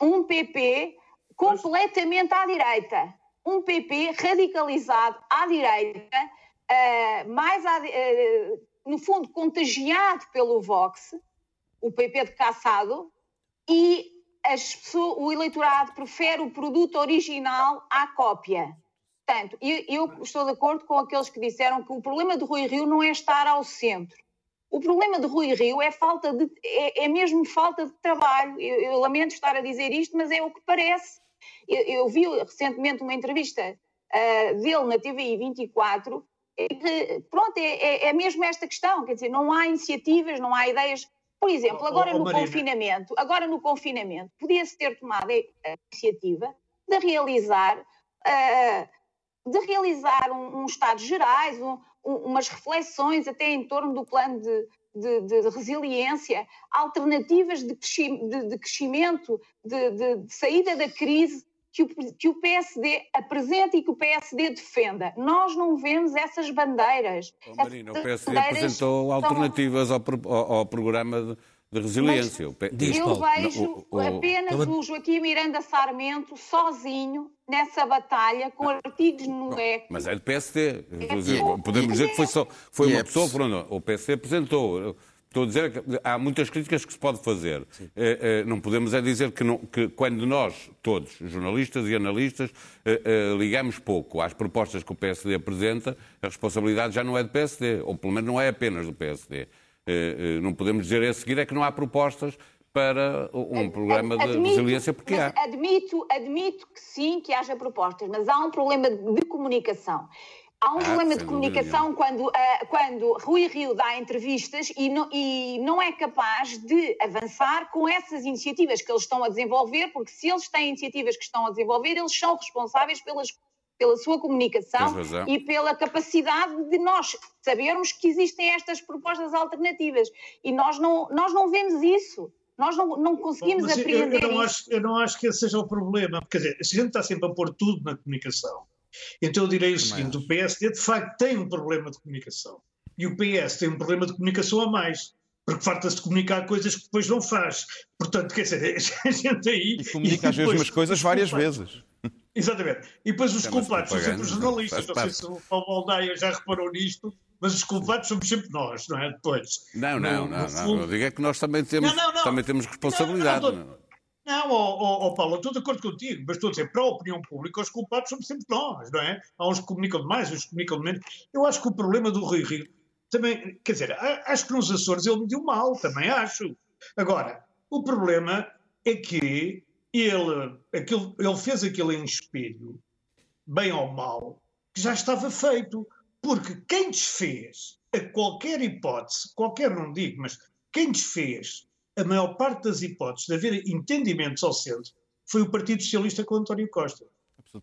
B: um PP completamente à direita, um PP radicalizado à direita, uh, mais à, uh, no fundo contagiado pelo Vox, o PP de Caçado, e pessoas, o eleitorado prefere o produto original à cópia. Portanto, eu, eu, estou de acordo com aqueles que disseram que o problema de Rui Rio não é estar ao centro. O problema de Rui Rio é falta de é, é mesmo falta de trabalho. Eu, eu, lamento estar a dizer isto, mas é o que parece. Eu, eu vi recentemente uma entrevista uh, dele na TVI 24 que, pronto, é, é, é, mesmo esta questão, quer dizer, não há iniciativas, não há ideias. Por exemplo, agora oh, oh, no Marina. confinamento, agora no confinamento, podia-se ter tomado a iniciativa de realizar uh, de realizar um, um Estados Gerais, um, um, umas reflexões até em torno do plano de, de, de resiliência, alternativas de, crescimento, de, saída da crise que o, que o, PSD apresenta e que o PSD defenda. Nós não vemos essas bandeiras.
D: Oh, Marina, o PSD apresentou alternativas ao, ao, ao programa de de resiliência.
B: Mas eu vejo o, o, apenas o... o Joaquim Miranda Sarmento sozinho nessa batalha com artigos no EC.
D: Mas é do PSD. É Podemos dizer que foi, só, foi uma pessoa, Fernando. O PSD apresentou. Estou a dizer que há muitas críticas que se pode fazer. É, é, não podemos é dizer que, não, que, quando nós, todos, jornalistas e analistas, é, é, ligamos pouco às propostas que o PSD apresenta, a responsabilidade já não é do PSD, ou pelo menos não é apenas do PSD. Eh, eh, não podemos dizer a seguir é que não há propostas para um programa de admito, resiliência, porque há.
B: Admito, admito que sim, que haja propostas, mas há um problema de, de comunicação. Há um ah, problema de comunicação quando, uh, quando Rui Rio dá entrevistas e não, e não é capaz de avançar com essas iniciativas que eles estão a desenvolver, porque se eles têm iniciativas que estão a desenvolver, eles são responsáveis pelas pela sua comunicação e pela capacidade de nós sabermos que existem estas propostas alternativas. E nós não, nós não vemos isso. Nós não, não conseguimos Mas apreender
E: eu, eu, não acho, eu não acho que esse seja o problema. Quer dizer, se a gente está sempre a pôr tudo na comunicação, então eu direi o seguinte: o PSD de facto tem um problema de comunicação. E o PS tem um problema de comunicação a mais porque farta-se de comunicar coisas que depois não faz. Portanto, quer dizer, [LAUGHS] a gente aí.
C: E comunica as mesmas coisas várias vezes.
E: Exatamente. E depois os culpados são sempre os jornalistas. Não sei se o Paulo Aldeia já reparou nisto, mas os culpados somos sempre nós, não é? Depois.
D: Não, não, no, no não, não. Eu digo é que nós também temos, não, não, não. Também temos responsabilidade. Não,
E: não, oh, oh, oh, Paulo, estou de acordo contigo, mas estou a dizer, para a opinião pública, os culpados somos sempre nós, não é? Há uns que comunicam demais, uns que comunicam de menos. Eu acho que o problema do Rui Rio também, quer dizer, acho que nos Açores ele mediu mal, também acho. Agora, o problema é que ele, aquilo, ele fez aquilo em espelho, bem ou mal, que já estava feito. Porque quem desfez, a qualquer hipótese, qualquer não digo, mas quem desfez a maior parte das hipóteses de haver entendimentos ao centro foi o Partido Socialista com António Costa.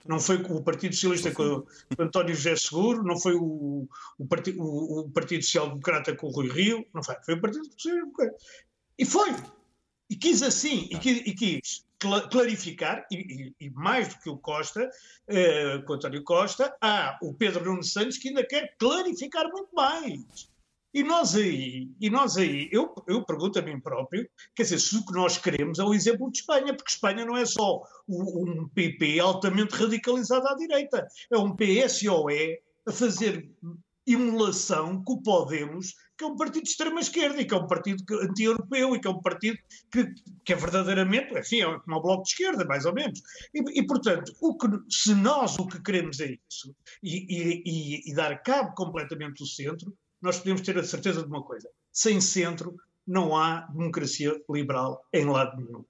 E: Não foi o Partido Socialista com, com António José Seguro, não foi o, o, Parti, o, o Partido Social Democrata com o Rui Rio, não foi, foi o Partido Socialista. E foi. E quis assim, e, quis, e quis clarificar, e, e, e, mais do que o Costa, eh, o António Costa, há o Pedro Nuno Santos que ainda quer clarificar muito mais. E nós aí, e nós aí eu, eu pergunto a mim próprio, quer dizer, se o que nós queremos é o exemplo de Espanha, porque Espanha não é só um PP altamente radicalizado à direita, é um PSOE a fazer emulação com o Podemos, que é um partido de extrema-esquerda e que é um partido anti-europeu e que é um partido que, que é verdadeiramente, enfim, é o Bloco de Esquerda, mais ou menos. E, e portanto, o que, se nós o que queremos é isso e, e, e dar cabo completamente do centro, nós podemos ter a certeza de uma coisa: sem centro não há democracia liberal em lado nenhum.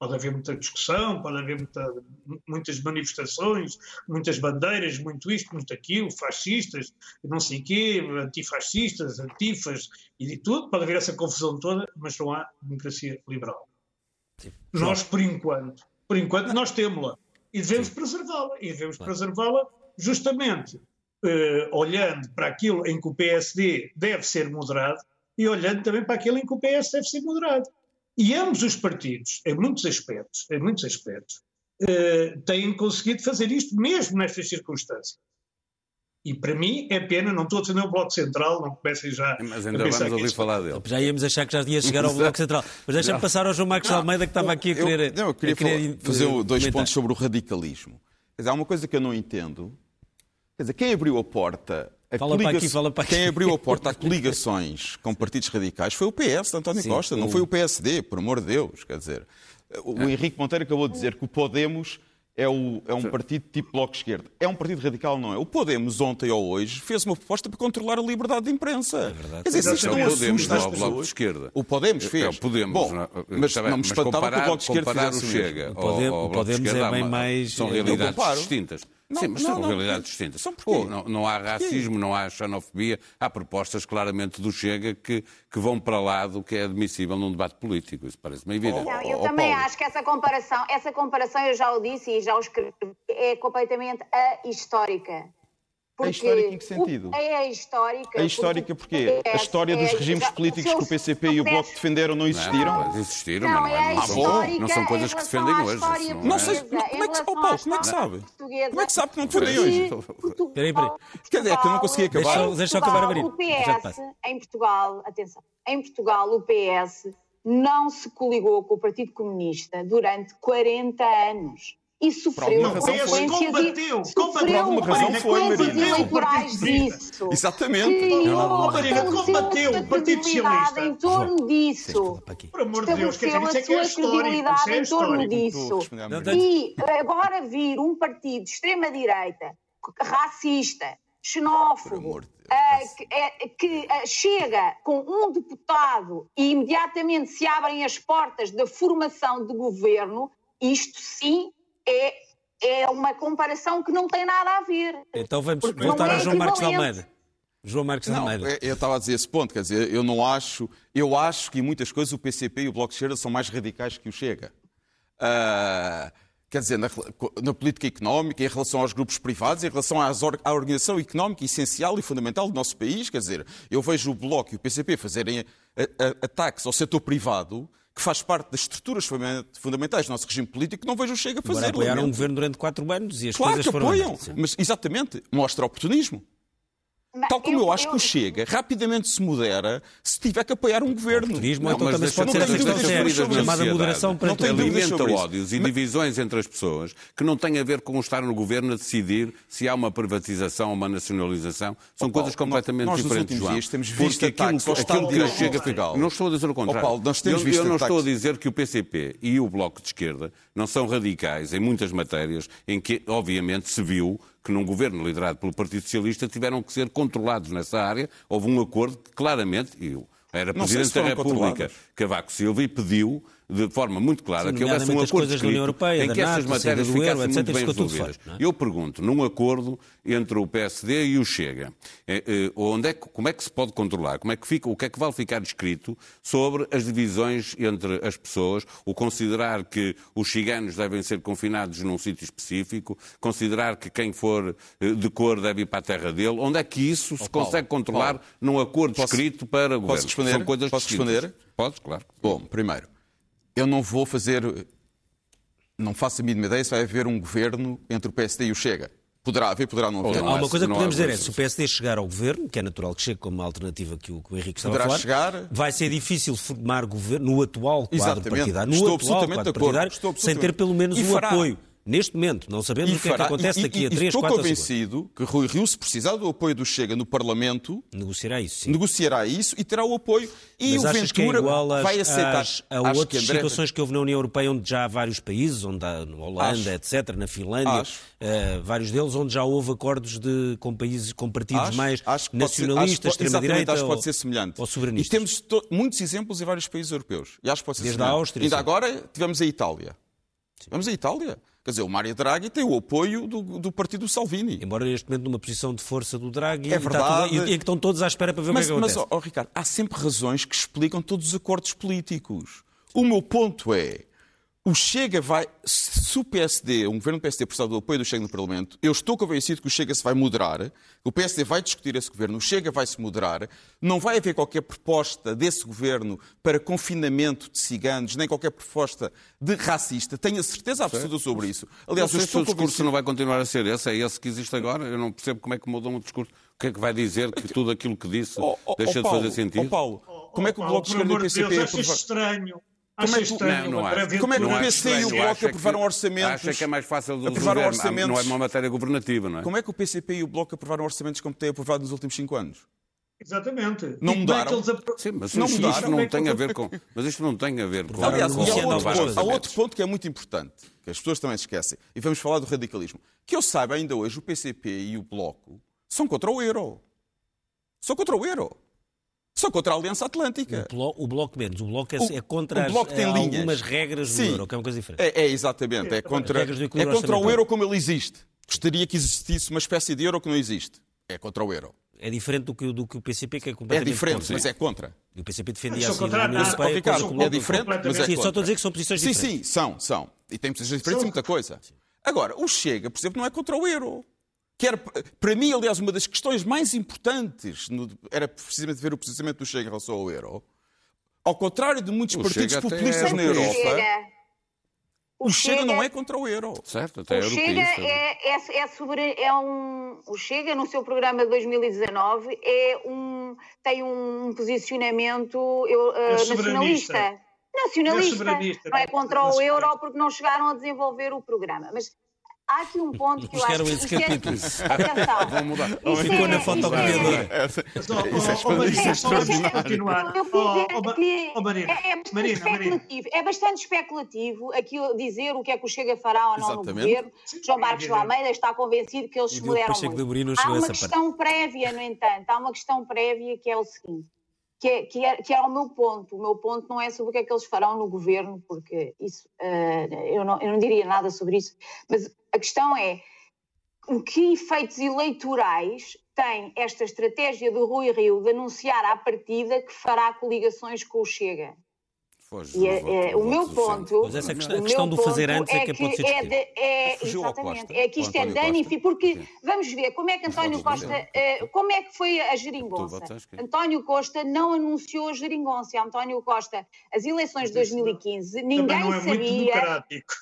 E: Pode haver muita discussão, pode haver muita, muitas manifestações, muitas bandeiras, muito isto, muito aquilo, fascistas, não sei o quê, antifascistas, antifas e de tudo. Pode haver essa confusão toda, mas não há democracia liberal. Sim. Nós, por enquanto, por enquanto, nós temos-la e devemos preservá-la. E devemos preservá-la justamente eh, olhando para aquilo em que o PSD deve ser moderado e olhando também para aquilo em que o PS deve ser moderado. E ambos os partidos, em muitos aspectos, em muitos aspectos, eh, têm conseguido fazer isto mesmo nestas circunstâncias. E para mim é pena, não estou a defender o Bloco Central, não comecem já
D: Mas ainda a vamos ouvir falar dele.
A: Já íamos achar que já ia chegar ao Bloco Central. Mas deixa-me passar ao João Marcos não, Almeida que estava aqui a querer.
C: Eu, não, eu queria, querer fazer dois comentar. pontos sobre o radicalismo. Quer dizer, há uma coisa que eu não entendo Quer dizer, quem abriu a porta a
A: fala coliga... aqui, fala para
C: aqui. Quem abriu a porta a [LAUGHS] coligações com partidos radicais foi o PS António Sim, Costa, não foi o PSD, por amor de Deus. Quer dizer, o é. Henrique Monteiro acabou de dizer que o Podemos é, o, é um Sim. partido tipo Bloco de Esquerda. É um partido radical, não é? O Podemos, ontem ou hoje, fez uma proposta para controlar a liberdade de imprensa. É
D: verdade. Quer dizer, isto não assusta as pessoas. Bloco de Esquerda.
C: O Podemos fez. É,
D: o Podemos.
C: Bom, não, mas não me espantava que o Bloco de Esquerda fizesse
D: o Chega.
A: O Podemos, o Podemos é bem mais...
D: São realidades distintas. Não, Sim, mas não, são não, realidades distintas. São oh, não, não há racismo, não há xenofobia, há propostas claramente do Chega que, que vão para lá do que é admissível num debate político. Isso parece-me evidente.
B: Não, eu oh, também Paulo. acho que essa comparação, essa comparação, eu já o disse e já o escrevi, é completamente ahistórica.
C: Porque a histórica em que sentido?
B: É a histórica.
C: A histórica porquê? a história dos é, regimes políticos que o PCP e o Bloco defenderam não existiram?
D: Não, existiram, não, mas não, é, não, são, não são coisas que defendem hoje. Não,
C: não sei, como é que, oh, Paulo, como é que sabe? Como é que sabe que não defendem hoje?
A: Peraí, peraí.
C: Quer dizer, é que eu não consegui acabar.
A: Deixa, deixa eu acabar a abrir.
B: O PS, em Portugal, atenção, em Portugal o PS não se coligou com o Partido Comunista durante 40 anos e sofreu
E: não, consequências
C: combateu, foi, Marina.
B: eleitorais disso.
C: Exatamente.
E: Criou, Marina, combateu o Partido Socialista.
B: em torno disso.
E: Por amor de Deus, quer dizer, isso é que é é
B: em torno disso. E agora vir um partido de extrema-direita, racista, xenófobo, Uh, que, é, que uh, chega com um deputado e imediatamente se abrem as portas da formação de governo, isto sim é, é uma comparação que não tem nada a ver.
A: Então vamos voltar é a João Marcos Almeida. João Marcos
C: não,
A: Almeida.
C: Eu estava a dizer esse ponto, quer dizer, eu não acho, eu acho que em muitas coisas o PCP e o Bloco de Esquerda são mais radicais que o Chega. Uh, quer dizer, na, na, política económica, em relação aos grupos privados, em relação às, à organização económica essencial e fundamental do nosso país, quer dizer, eu vejo o Bloco e o PCP fazerem a, a, ataques ao setor privado que faz parte das estruturas fundamentais do nosso regime político, não vejo o Chega a fazer.
A: Agora apoiaram um governo durante quatro anos e as
C: claro
A: coisas
C: foram... Claro que apoiam, mas exatamente, mostra oportunismo. Tal como eu, eu acho eu... que o Chega rapidamente se modera se tiver que apoiar um governo.
A: O turismo, então, também pode ser esta chamada moderação
D: para não alimenta ódios e divisões entre as pessoas que não têm a ver com estar no governo a decidir se há uma privatização ou uma nacionalização. São oh, coisas completamente
C: nós,
D: diferentes,
C: João. Dias temos visto aquilo, aquilo que Chega Portugal.
D: Não estou a dizer o contrário. Oh, Paulo, nós temos eu, visto eu não estou a dizer que o PCP e o Bloco de Esquerda não são radicais em muitas matérias em que, obviamente, se viu que num governo liderado pelo Partido Socialista tiveram que ser controlados nessa área. Houve um acordo que claramente, e era Presidente da República, Cavaco Silva, e pediu de forma muito clara Sim, que houvesse um acordo escrito Europeia, em que estas matérias ficassem euro, muito bem resolvidas. É? Eu pergunto, num acordo entre o PSD e o Chega, é, é, onde é que, como é que se pode controlar? Como é que fica, o que é que vai ficar escrito sobre as divisões entre as pessoas, o considerar que os ciganos devem ser confinados num sítio específico, considerar que quem for eh, de cor deve ir para a terra dele, onde é que isso se oh, Paulo, consegue controlar Paulo, num acordo posso, escrito para o governo?
C: Responder?
D: São coisas
C: posso
D: distintas.
C: responder?
D: Podes, claro.
C: Bom, primeiro, eu não vou fazer Não faço a mínima ideia se vai haver um governo entre o PSD e o Chega. Poderá haver, poderá não haver.
A: Há uma coisa que podemos dizer é, se o PSD chegar ao governo, que é natural que chegue como uma alternativa que o, que o Henrique estava poderá a falar, chegar... vai ser difícil formar governo no atual quadro Exatamente. partidário, no
C: Estou
A: atual quadro partidário, sem ter pelo menos o apoio Neste momento, não sabemos e o que fará, é que acontece e, daqui a 3, 4
C: Estou convencido que Rui Rio, se precisar do apoio do Chega no Parlamento,
A: negociará isso, sim.
C: negociará isso e terá o apoio. E Mas o é Ventura é às, vai aceitar. Às,
A: a acho outras André... situações que houve na União Europeia, onde já há vários países, onde há, na Holanda, acho. etc., na Finlândia, uh, vários deles, onde já houve acordos de, com países, com partidos
C: acho,
A: mais nacionalistas, extrema-direita
C: acho que pode ser semelhante.
A: ou souveranistas.
C: E temos to, muitos exemplos em vários países europeus. E acho que pode ser
A: Desde
C: semelhante.
A: a Áustria.
C: Ainda sim. agora tivemos a Itália. Tivemos a Itália. Quer dizer, o Mário Draghi tem o apoio do, do partido Salvini.
A: Embora neste momento numa posição de força do Draghi,
C: é verdade.
A: Tudo, e, e que estão todos à espera para ver
C: mas,
A: o que, é acontece.
C: Mas, oh, Ricardo, há sempre razões que explicam todos os acordos políticos. O meu ponto é, o Chega vai. Se o PSD, um governo do PSD, precisar do apoio do Chega no Parlamento, eu estou convencido que o Chega se vai moderar, o PSD vai discutir esse governo, o Chega vai se moderar, não vai haver qualquer proposta desse governo para confinamento de ciganos, nem qualquer proposta de racista. Tenho a certeza absoluta sobre isso.
D: Aliás, o seu discurso não vai continuar a ser esse, é esse que existe agora. Eu não percebo como é que mudou um discurso. O que é que vai dizer que tudo aquilo que disse oh, oh, deixa oh, Paulo, de fazer sentido?
C: Oh, Paulo, como é que o Bloco de Esquerda e o PCP...
E: Deus, estranho
C: como é que, não, não acho. Como é que o PC e o Bloco aprovaram orçamentos...
D: Acha que é mais fácil de aprovar orçamentos... Não é uma matéria governativa, não é?
C: Como é que o PCP e o Bloco aprovaram orçamentos como têm aprovado nos últimos cinco anos?
E: Exatamente.
C: Não é mudaram.
D: Sim, mas não isto, mudaram. não tem a ver com. Mas isto não tem a ver com.
C: Aliás, com, há, outro ponto, há outro ponto que é muito importante, que as pessoas também se esquecem, e vamos falar do radicalismo. Que eu saiba, ainda hoje, o PCP e o Bloco são contra o euro. São contra o euro. São contra a Aliança Atlântica.
A: O bloco, o bloco menos. O Bloco é, o, é contra o bloco as, tem é, linhas. algumas regras do Sim, euro, que é uma coisa diferente.
C: É, é exatamente. É contra, é contra o euro como ele existe. Gostaria que existisse uma espécie de euro que não existe. É contra o euro.
A: É diferente do que, do que o PCP, que é completamente
C: É diferente,
A: contra.
C: mas é contra.
A: E o PCP defendia assim a União Europeia.
C: Ricardo, é diferente, mas é
A: sim,
C: contra.
A: só estou a dizer que são posições
C: sim,
A: diferentes.
C: Sim, sim, são, são. E tem posições diferentes em muita coisa. Agora, o Chega, por exemplo, não é contra o euro que era, para mim, aliás, uma das questões mais importantes no, era precisamente ver o posicionamento do Chega em relação ao euro. Ao contrário de muitos o partidos Chega populistas na Europa, o, o Chega, Chega, não é contra o euro.
D: Certo, até
B: o Chega é, é, é, sobre, é um. O Chega, no seu programa de 2019, é um, tem um posicionamento eu, uh, é nacionalista. Nacionalista. É não é contra o euro porque não chegaram a desenvolver o programa. Mas há aqui um ponto que eu acho que... Esse capítulo. Atenção.
A: Vamos mudar. Ficou na fotocopiadora.
E: Isso é extraordinário. Eu
B: dizer que é bastante especulativo aqui dizer o que é que o Chega fará ou não no governo. João Marcos de Almeida está convencido que eles se mudaram muito. Há uma questão prévia, no entanto, há uma questão prévia que é o seguinte que é, que, é, que é o meu ponto. O meu ponto não é sobre o que é que eles farão no governo, porque isso, uh, eu, não, eu não diria nada sobre isso, mas a questão é o que efeitos eleitorais tem esta estratégia do Rui Rio de anunciar à partida que fará coligações com o Chega? Foge, e é, é, o meu ponto.
A: Mas essa questão, a questão do fazer antes é, que, é que pode ser
B: é, de, é Exatamente. É que isto é danifico. Porque Sim. vamos ver como é que António Costa. Uh, como é que foi a geringonça? António Costa não anunciou a geringonça. António Costa, as eleições de 2015, ninguém não é sabia. Muito democrático.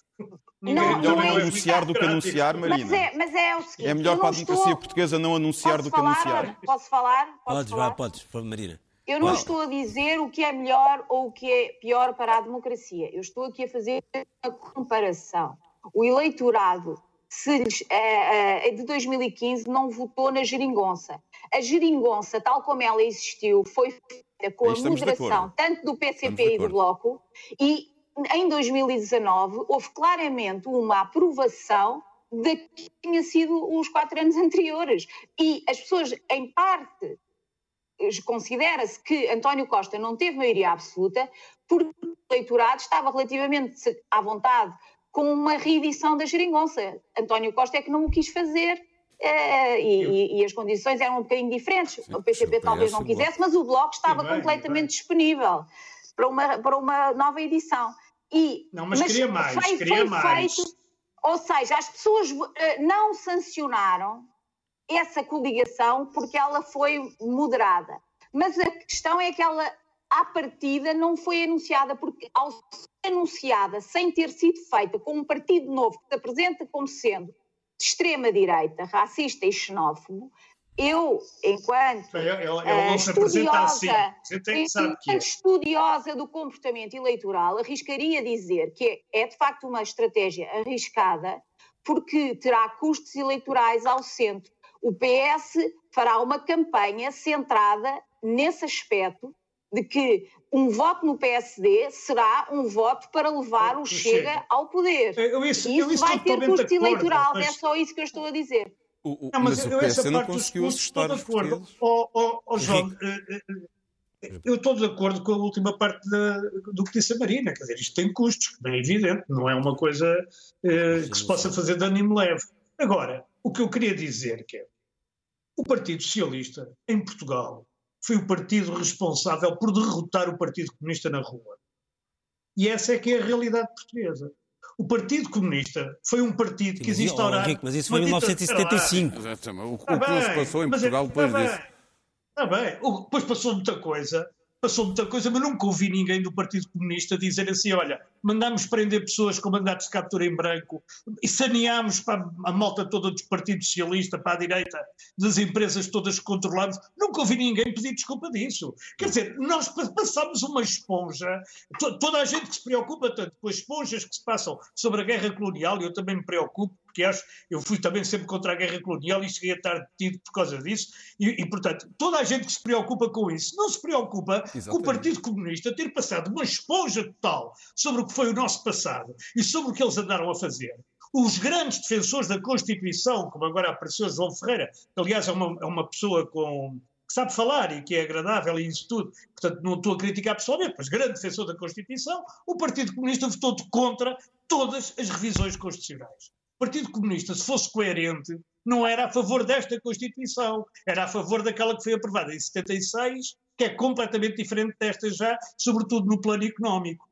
C: Não, é melhor não, é anunciar do que anunciar, Marina.
B: Mas é, mas é o seguinte.
C: É melhor para a democracia estou... portuguesa não anunciar
B: Posso
C: do que
B: falar?
C: anunciar.
B: Posso falar? Posso
A: podes,
B: falar?
A: vá, podes, Marina.
B: Eu não estou a dizer o que é melhor ou o que é pior para a democracia. Eu estou aqui a fazer uma comparação. O eleitorado se, é, é, de 2015 não votou na geringonça. A geringonça, tal como ela existiu, foi feita com a moderação tanto do PCP e do Bloco e em 2019 houve claramente uma aprovação de que tinha sido os quatro anos anteriores. E as pessoas, em parte, considera-se que António Costa não teve maioria absoluta porque o eleitorado estava relativamente à vontade com uma reedição da geringonça. António Costa é que não o quis fazer uh, e, e, as condições eram um bocadinho diferentes. Sim, o PCP talvez não quisesse, mas o Bloco estava bem, completamente disponível para uma, para uma nova edição.
E: E, não, mas, mas queria mais, foi, queria foi mais. Feito,
B: ou seja, as pessoas uh, não sancionaram essa coligação porque ela foi moderada. Mas a questão é que ela à partida não foi anunciada, porque ao ser anunciada sem ter sido feita com um partido novo que se apresenta como sendo de extrema-direita, racista e xenófobo, eu, enquanto ela, ela, ela uh, estudiosa, assim. é. estudiosa do comportamento eleitoral, arriscaria dizer que é, é de facto uma estratégia arriscada, porque terá custos eleitorais ao centro. O PS fará uma campanha centrada nesse aspecto de que um voto no PSD será um voto para levar o Chega, Chega ao poder. Eu isso, e isso, isso vai ter custo eleitoral, mas... é só isso que eu estou a dizer.
C: O, o, não, mas, mas o PS não conseguiu assustar os portugueses.
E: Oh, oh, oh, João, eh, eh, eu estou de acordo com a última parte da, do que disse a Marina, quer dizer, isto tem custos, bem é evidente, não é uma coisa eh, que se possa fazer de ânimo leve. Agora, o que eu queria dizer que é, o Partido Socialista em Portugal foi o partido responsável por derrotar o Partido Comunista na rua. E essa é que é a realidade portuguesa. O Partido Comunista foi um partido que existe
A: ao Mas isso foi em 1975. Exatamente.
D: O, o que não se passou em Portugal é, depois disso.
E: Está bem. Depois passou muita coisa passou muita coisa, mas nunca ouvi ninguém do Partido Comunista dizer assim: olha, mandámos prender pessoas com mandatos de captura em branco e saneámos para a malta toda do Partido Socialista, para a direita, das empresas todas que controlamos. Nunca ouvi ninguém pedir desculpa disso. Quer dizer, nós passamos uma esponja, toda a gente que se preocupa tanto com as esponjas que se passam sobre a guerra colonial, e eu também me preocupo, porque acho, eu fui também sempre contra a guerra colonial e cheguei a estar detido por causa disso, e, e portanto, toda a gente que se preocupa com isso não se preocupa Exatamente. com o Partido Comunista ter passado uma esponja total sobre o que foi o nosso passado e sobre o que eles andaram a fazer. Os grandes defensores da Constituição, como agora apareceu João Ferreira, que aliás é uma, é uma pessoa com, que sabe falar e que é agradável e isso tudo, portanto não estou a criticar pessoalmente, mas grande defensor da Constituição, o Partido Comunista votou contra todas as revisões constitucionais. Partido Comunista, se fosse coerente, não era a favor desta Constituição, era a favor daquela que foi aprovada em 76, que é completamente diferente desta já, sobretudo no plano económico.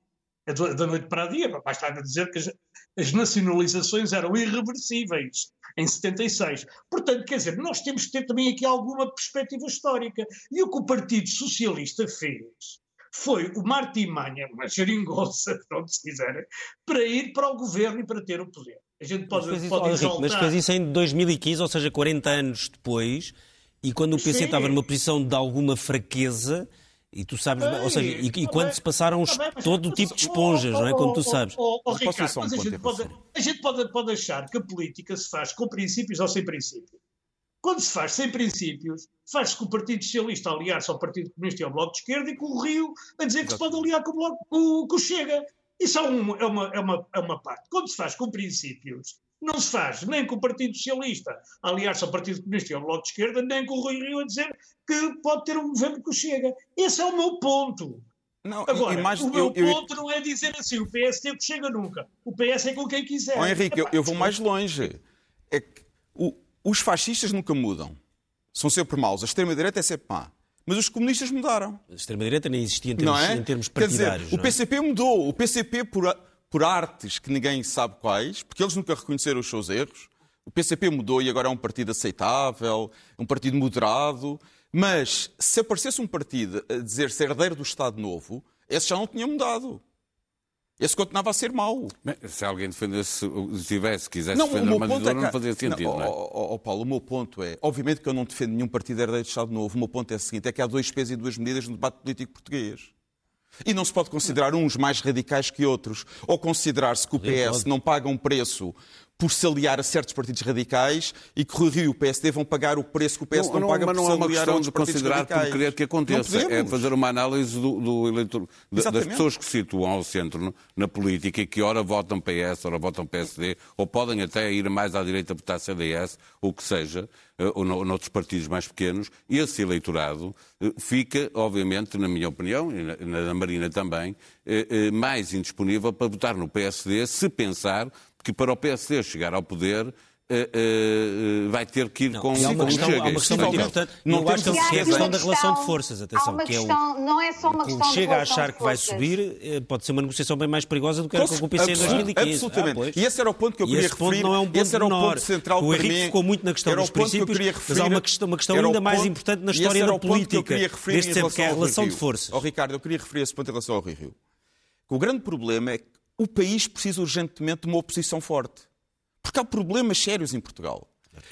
E: É da noite para a dia, basta dizer que as, as nacionalizações eram irreversíveis em 76. Portanto, quer dizer, nós temos que ter também aqui alguma perspectiva histórica. E o que o Partido Socialista fez foi uma artimanha, uma geringonça, pronto, [LAUGHS] se quiserem, para ir para o governo e para ter o poder. A gente pode, mas, fez pode
A: isso, exaltar... mas fez isso em 2015, ou seja, 40 anos depois, e quando o PC Sim. estava numa posição de alguma fraqueza, e tu sabes, Ei, ou seja, e, e quando se passaram os, bem, todo o tipo de esponjas, oh, não é? Como tu sabes.
E: Oh, oh, Ricardo, mas a gente, pode, a gente pode, pode achar que a política se faz com princípios ou sem princípios. Quando se faz sem princípios, faz-se com o Partido Socialista aliar-se ao Partido Comunista e ao Bloco de Esquerda e com o Rio a dizer que se pode aliar com o, Bloco, com, o Chega. Isso é, um, é, uma, é, uma, é uma parte. Quando se faz com princípios, não se faz nem com o Partido Socialista aliar-se ao Partido Comunista e ao Bloco de Esquerda, nem com o Rui Rio a dizer que pode ter um governo que o chega. Esse é o meu ponto. Não, Agora, mais, o meu eu, ponto eu... não é dizer assim, o PS tem que chega nunca. O PS é com quem quiser.
C: Oh, Henrique, eu, eu, vou mais longe. É que o, os fascistas nunca mudam. São sempre maus. A extrema-direita é sempre má. Mas os comunistas mudaram.
A: A extrema-direita nem existia em termos, é? em termos partidários.
C: Dizer, o PCP é? mudou. O PCP, por, por artes que ninguém sabe quais, porque eles nunca reconheceram os seus erros, o PCP mudou e agora é um partido aceitável, um partido moderado. Mas se aparecesse um partido a dizer ser herdeiro do Estado Novo, esse já não tinha mudado. Esse continuava a ser mau.
D: se alguém defendesse, tivesse, quisesse não, defender uma ditadura, é que... não fazia sentido, não, não é?
C: Oh, oh, Paulo, o meu ponto é, obviamente que eu não defendo nenhum partido herdeiro do Estado Novo, o meu ponto é o seguinte, é que há dois pesos e duas medidas no debate político português. E não se pode considerar uns mais radicais que outros, ou considerar-se que o PS não paga um preço por se aliar a certos partidos radicais e que o Rio e o PSD vão pagar o preço que o PS não, não, não paga por se aliar a outros partidos radicais. Não é uma questão de considerar por querer
D: que aconteça, é fazer uma análise do, do eleitor, das pessoas que se situam ao centro na política e que ora votam PS, ora votam PSD, ou podem até ir mais à direita votar CDS, ou o que seja, eh, ou noutros partidos mais pequenos, esse eleitorado eh, fica, obviamente, na minha opinião, e na da Marina também, eh, mais indisponível para votar no PSD se pensar que para o PSD chegar ao poder Uh, uh, vai ter que ir não, com,
A: uma questão, Chega. Há uma questão muito importante. Não, não acho que é a questão da relação de forças. Atenção, que é o,
B: não é só uma questão
A: chega a achar que vai subir, pode ser uma negociação bem mais perigosa do que era com o PC em 2015.
C: Absolutamente. Ah, e esse era o ponto que eu queria referir. Não é um ponto esse era o ponto central
A: o Henrique ficou muito na questão dos princípios, mas há uma questão, uma questão ainda mais importante na história da política deste sempre, que é a relação de forças.
C: Ricardo, eu queria referir esse ponto em relação ao Rio Rio. O grande problema é que o país precisa urgentemente de uma oposição forte. Porque há problemas sérios em Portugal.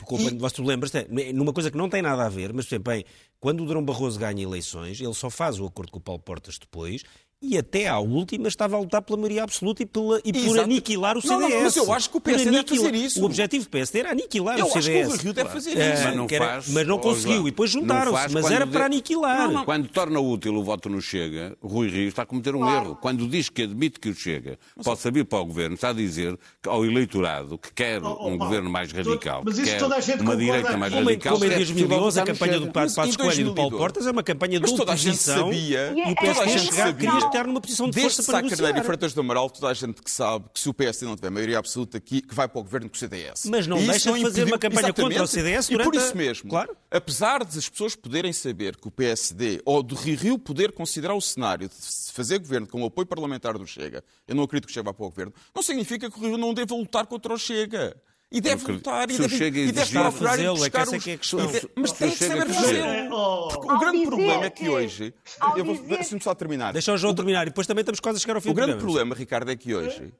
A: Tu, e... tu lembras, numa coisa que não tem nada a ver, mas, por exemplo, bem, quando o Durão Barroso ganha eleições, ele só faz o acordo com o Paulo Portas depois e até à última estava a lutar pela maioria absoluta e, pela, e por aniquilar o CDS. Não, não,
C: mas eu acho que o PSD deve fazer isso.
A: O objetivo do PSD era aniquilar
C: eu
A: o CDS.
C: Eu acho que o Rio deve fazer é, isso.
A: Mas não, era, faz, mas não conseguiu. E depois juntaram-se. Mas era para aniquilar.
D: Não, quando torna útil o voto no Chega, Rui Rio está a cometer um claro. erro. Quando diz que admite que o Chega mas, pode vir para o governo, está a dizer ao eleitorado que quer oh, oh, um oh, governo mais radical, mas que quer uma direita mais radical.
A: Como em 2011, a campanha do Passos Coelho e do Paulo Portas é uma campanha de oposição e o PSD queria estar numa posição de força
C: Desde Sá Carneiro e Freitas do Amaral, toda a gente que sabe que se o PSD não tiver maioria absoluta aqui, que vai para o governo com o CDS.
A: Mas não deixa de fazer uma campanha contra o CDS durante
C: E por isso mesmo, claro. apesar de as pessoas poderem saber que o PSD, ou do Rio Rio poder considerar o cenário de fazer governo com o apoio parlamentar do Chega, eu não acredito que o Chega vá para o governo, não significa que o Rio não deva lutar contra o Chega. E deve lutar, e deve, e deve procurar e buscar é os... É que mas tem que saber fazê-lo. O grande problema é que hoje... Eu vou, deixa-me só terminar.
A: Deixa o João terminar e depois também estamos quase a chegar ao fim
C: O grande problema, Ricardo, é que hoje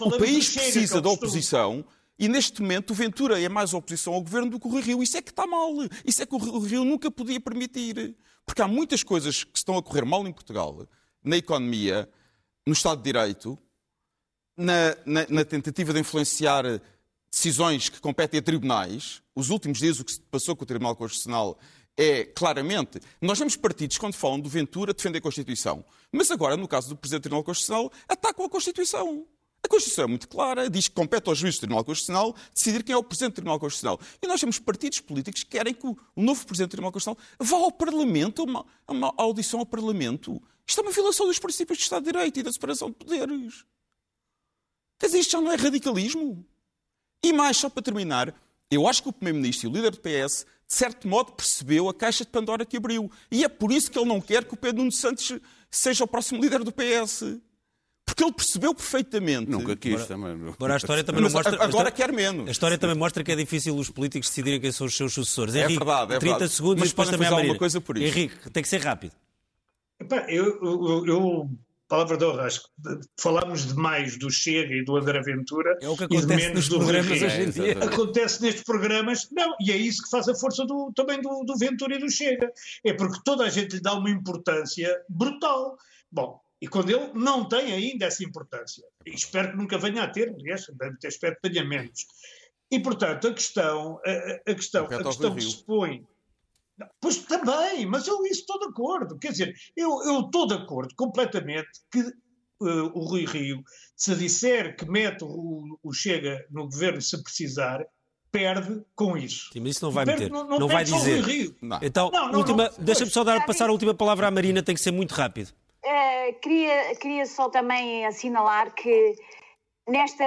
C: o país precisa da oposição e neste momento o Ventura é mais oposição ao governo do que o Rio. Isso é que está mal. Isso é que o Rio nunca podia permitir. Porque há muitas coisas que estão a correr mal em Portugal, na economia, no Estado de Direito, na, na, na tentativa de influenciar decisões que competem a tribunais, os últimos dias o que se passou com o Tribunal Constitucional é claramente. Nós vemos partidos, quando falam do Ventura, defender a Constituição. Mas agora, no caso do Presidente do Tribunal Constitucional, atacam a Constituição. A Constituição é muito clara, diz que compete aos juízes do Tribunal Constitucional decidir quem é o Presidente do Tribunal Constitucional. E nós temos partidos políticos que querem que o novo Presidente do Tribunal Constitucional vá ao Parlamento, a uma, a uma audição ao Parlamento. Isto é uma violação dos princípios do Estado de Direito e da separação de poderes. Quer dizer, isto já não é radicalismo? E mais, só para terminar, eu acho que o Primeiro-Ministro e o líder do PS, de certo modo, percebeu a caixa de Pandora que abriu. E é por isso que ele não quer que o Pedro Nuno Santos seja o próximo líder do PS. Porque ele percebeu perfeitamente.
D: Nunca quis também.
A: Agora a história também não mostra.
C: Agora história, quer menos.
A: A história também mostra que é difícil os políticos decidirem quem são os seus sucessores.
C: É Henrique, verdade, é
A: 30
C: verdade.
A: segundos
C: Mas
A: e depois também alguma
C: coisa por isso.
A: Henrique, tem que ser rápido.
E: Epá, eu, eu, eu palavra de honra, falámos demais do Chega e do André Aventura
A: é o que acontece e de menos do dia.
E: Acontece nestes programas, não, e é isso que faz a força do, também do, do Ventura e do Chega. É porque toda a gente lhe dá uma importância brutal. Bom, e quando ele não tem ainda essa importância, e espero que nunca venha a ter, aliás, deve ter, espero que tenha menos. E, portanto, a questão, a, a questão, a questão que se põe Pois também, mas eu isso estou de acordo. Quer dizer, eu, eu estou de acordo completamente que uh, o Rui Rio, se disser que mete o, o, Chega no governo se precisar, perde com isso.
A: Sim, mas isso não vai perde, meter. Não, não, não vai dizer. Não. Então, última, deixa-me só dar, passar a última palavra à Marina, tem que ser muito rápido.
B: Uh, queria, queria só também assinalar que nesta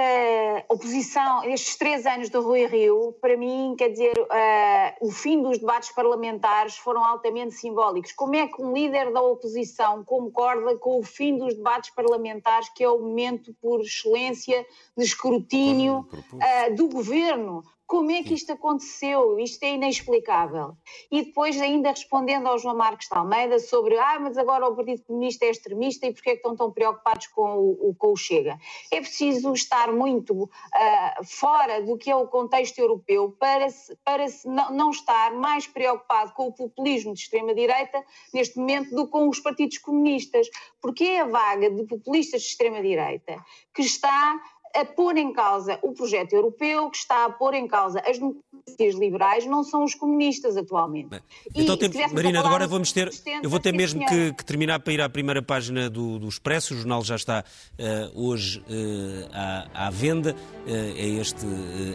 B: oposição, estes três anos do Rui Rio, para mim, quer dizer, uh, o fim dos debates parlamentares foram altamente simbólicos. Como é que um líder da oposição concorda com o fim dos debates parlamentares, que é o momento por excelência de escrutínio uh, do governo? Como é que isto aconteceu? Isto é inexplicável. E depois, ainda respondendo ao João Marcos de Almeida sobre ah, mas agora o Partido Comunista é extremista e porquê é que estão tão preocupados com o, com o Chega? É preciso estar muito uh, fora do que é o contexto europeu para, se, para se não, não estar mais preocupado com o populismo de extrema-direita neste momento do que com os partidos comunistas. Porque é a vaga de populistas de extrema-direita que está a pôr em causa o projeto europeu, que está a pôr em causa as democracias liberais, não são os comunistas atualmente. Bem,
A: então, tem, Marina, agora vamos ter. Eu vou ter mesmo que, que, terminar para ir à primeira página do, do Expresso. O jornal já está uh, hoje uh, à, à, venda. Uh, é este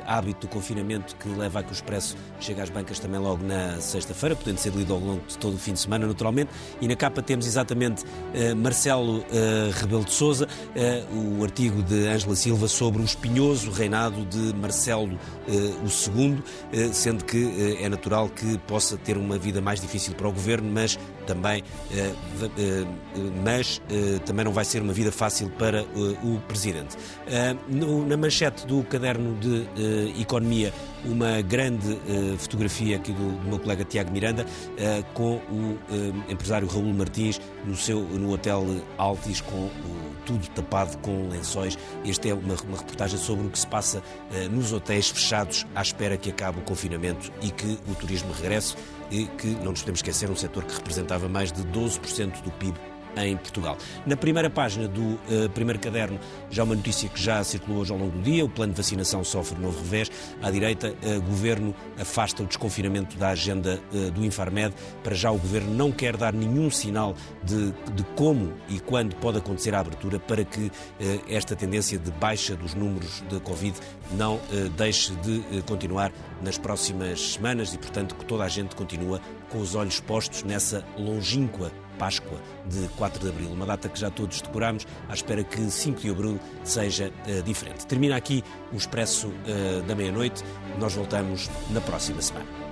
A: hábito do confinamento que leva a que o Expresso chegue às bancas também logo na sexta-feira, podendo ser lido ao longo de todo o fim de semana, naturalmente. E na capa temos exatamente Marcelo Rebelo de Souza, o artigo de Ângela Silva sobre o espinhoso reinado de Marcelo II, sendo que é natural que possa ter uma vida mais difícil para o governo, mas também, mas também não vai ser uma vida fácil para o presidente. Na manchete do caderno de Economia, uma grande fotografia aqui do, do meu colega Tiago Miranda com o empresário Raul Martins no seu no hotel Altis com tudo tapado com lençóis. Esta é uma, uma reportagem sobre o que se passa uh, nos hotéis fechados à espera que acabe o confinamento e que o turismo regresse e que, não nos podemos esquecer, um setor que representava mais de 12% do PIB em Portugal. Na primeira página do uh, primeiro caderno, já uma notícia que já circulou hoje ao longo do dia: o plano de vacinação sofre novo revés. À direita, uh, governo afasta o desconfinamento da agenda uh, do Infarmed. Para já, o governo não quer dar nenhum sinal de, de como e quando pode acontecer a abertura para que esta tendência de baixa dos números de Covid não deixe de continuar nas próximas semanas e, portanto, que toda a gente continua com os olhos postos nessa longínqua Páscoa de 4 de Abril, uma data que já todos decoramos, à espera que 5 de Abril seja uh, diferente. Termina aqui o Expresso uh, da Meia-Noite, nós voltamos na próxima semana.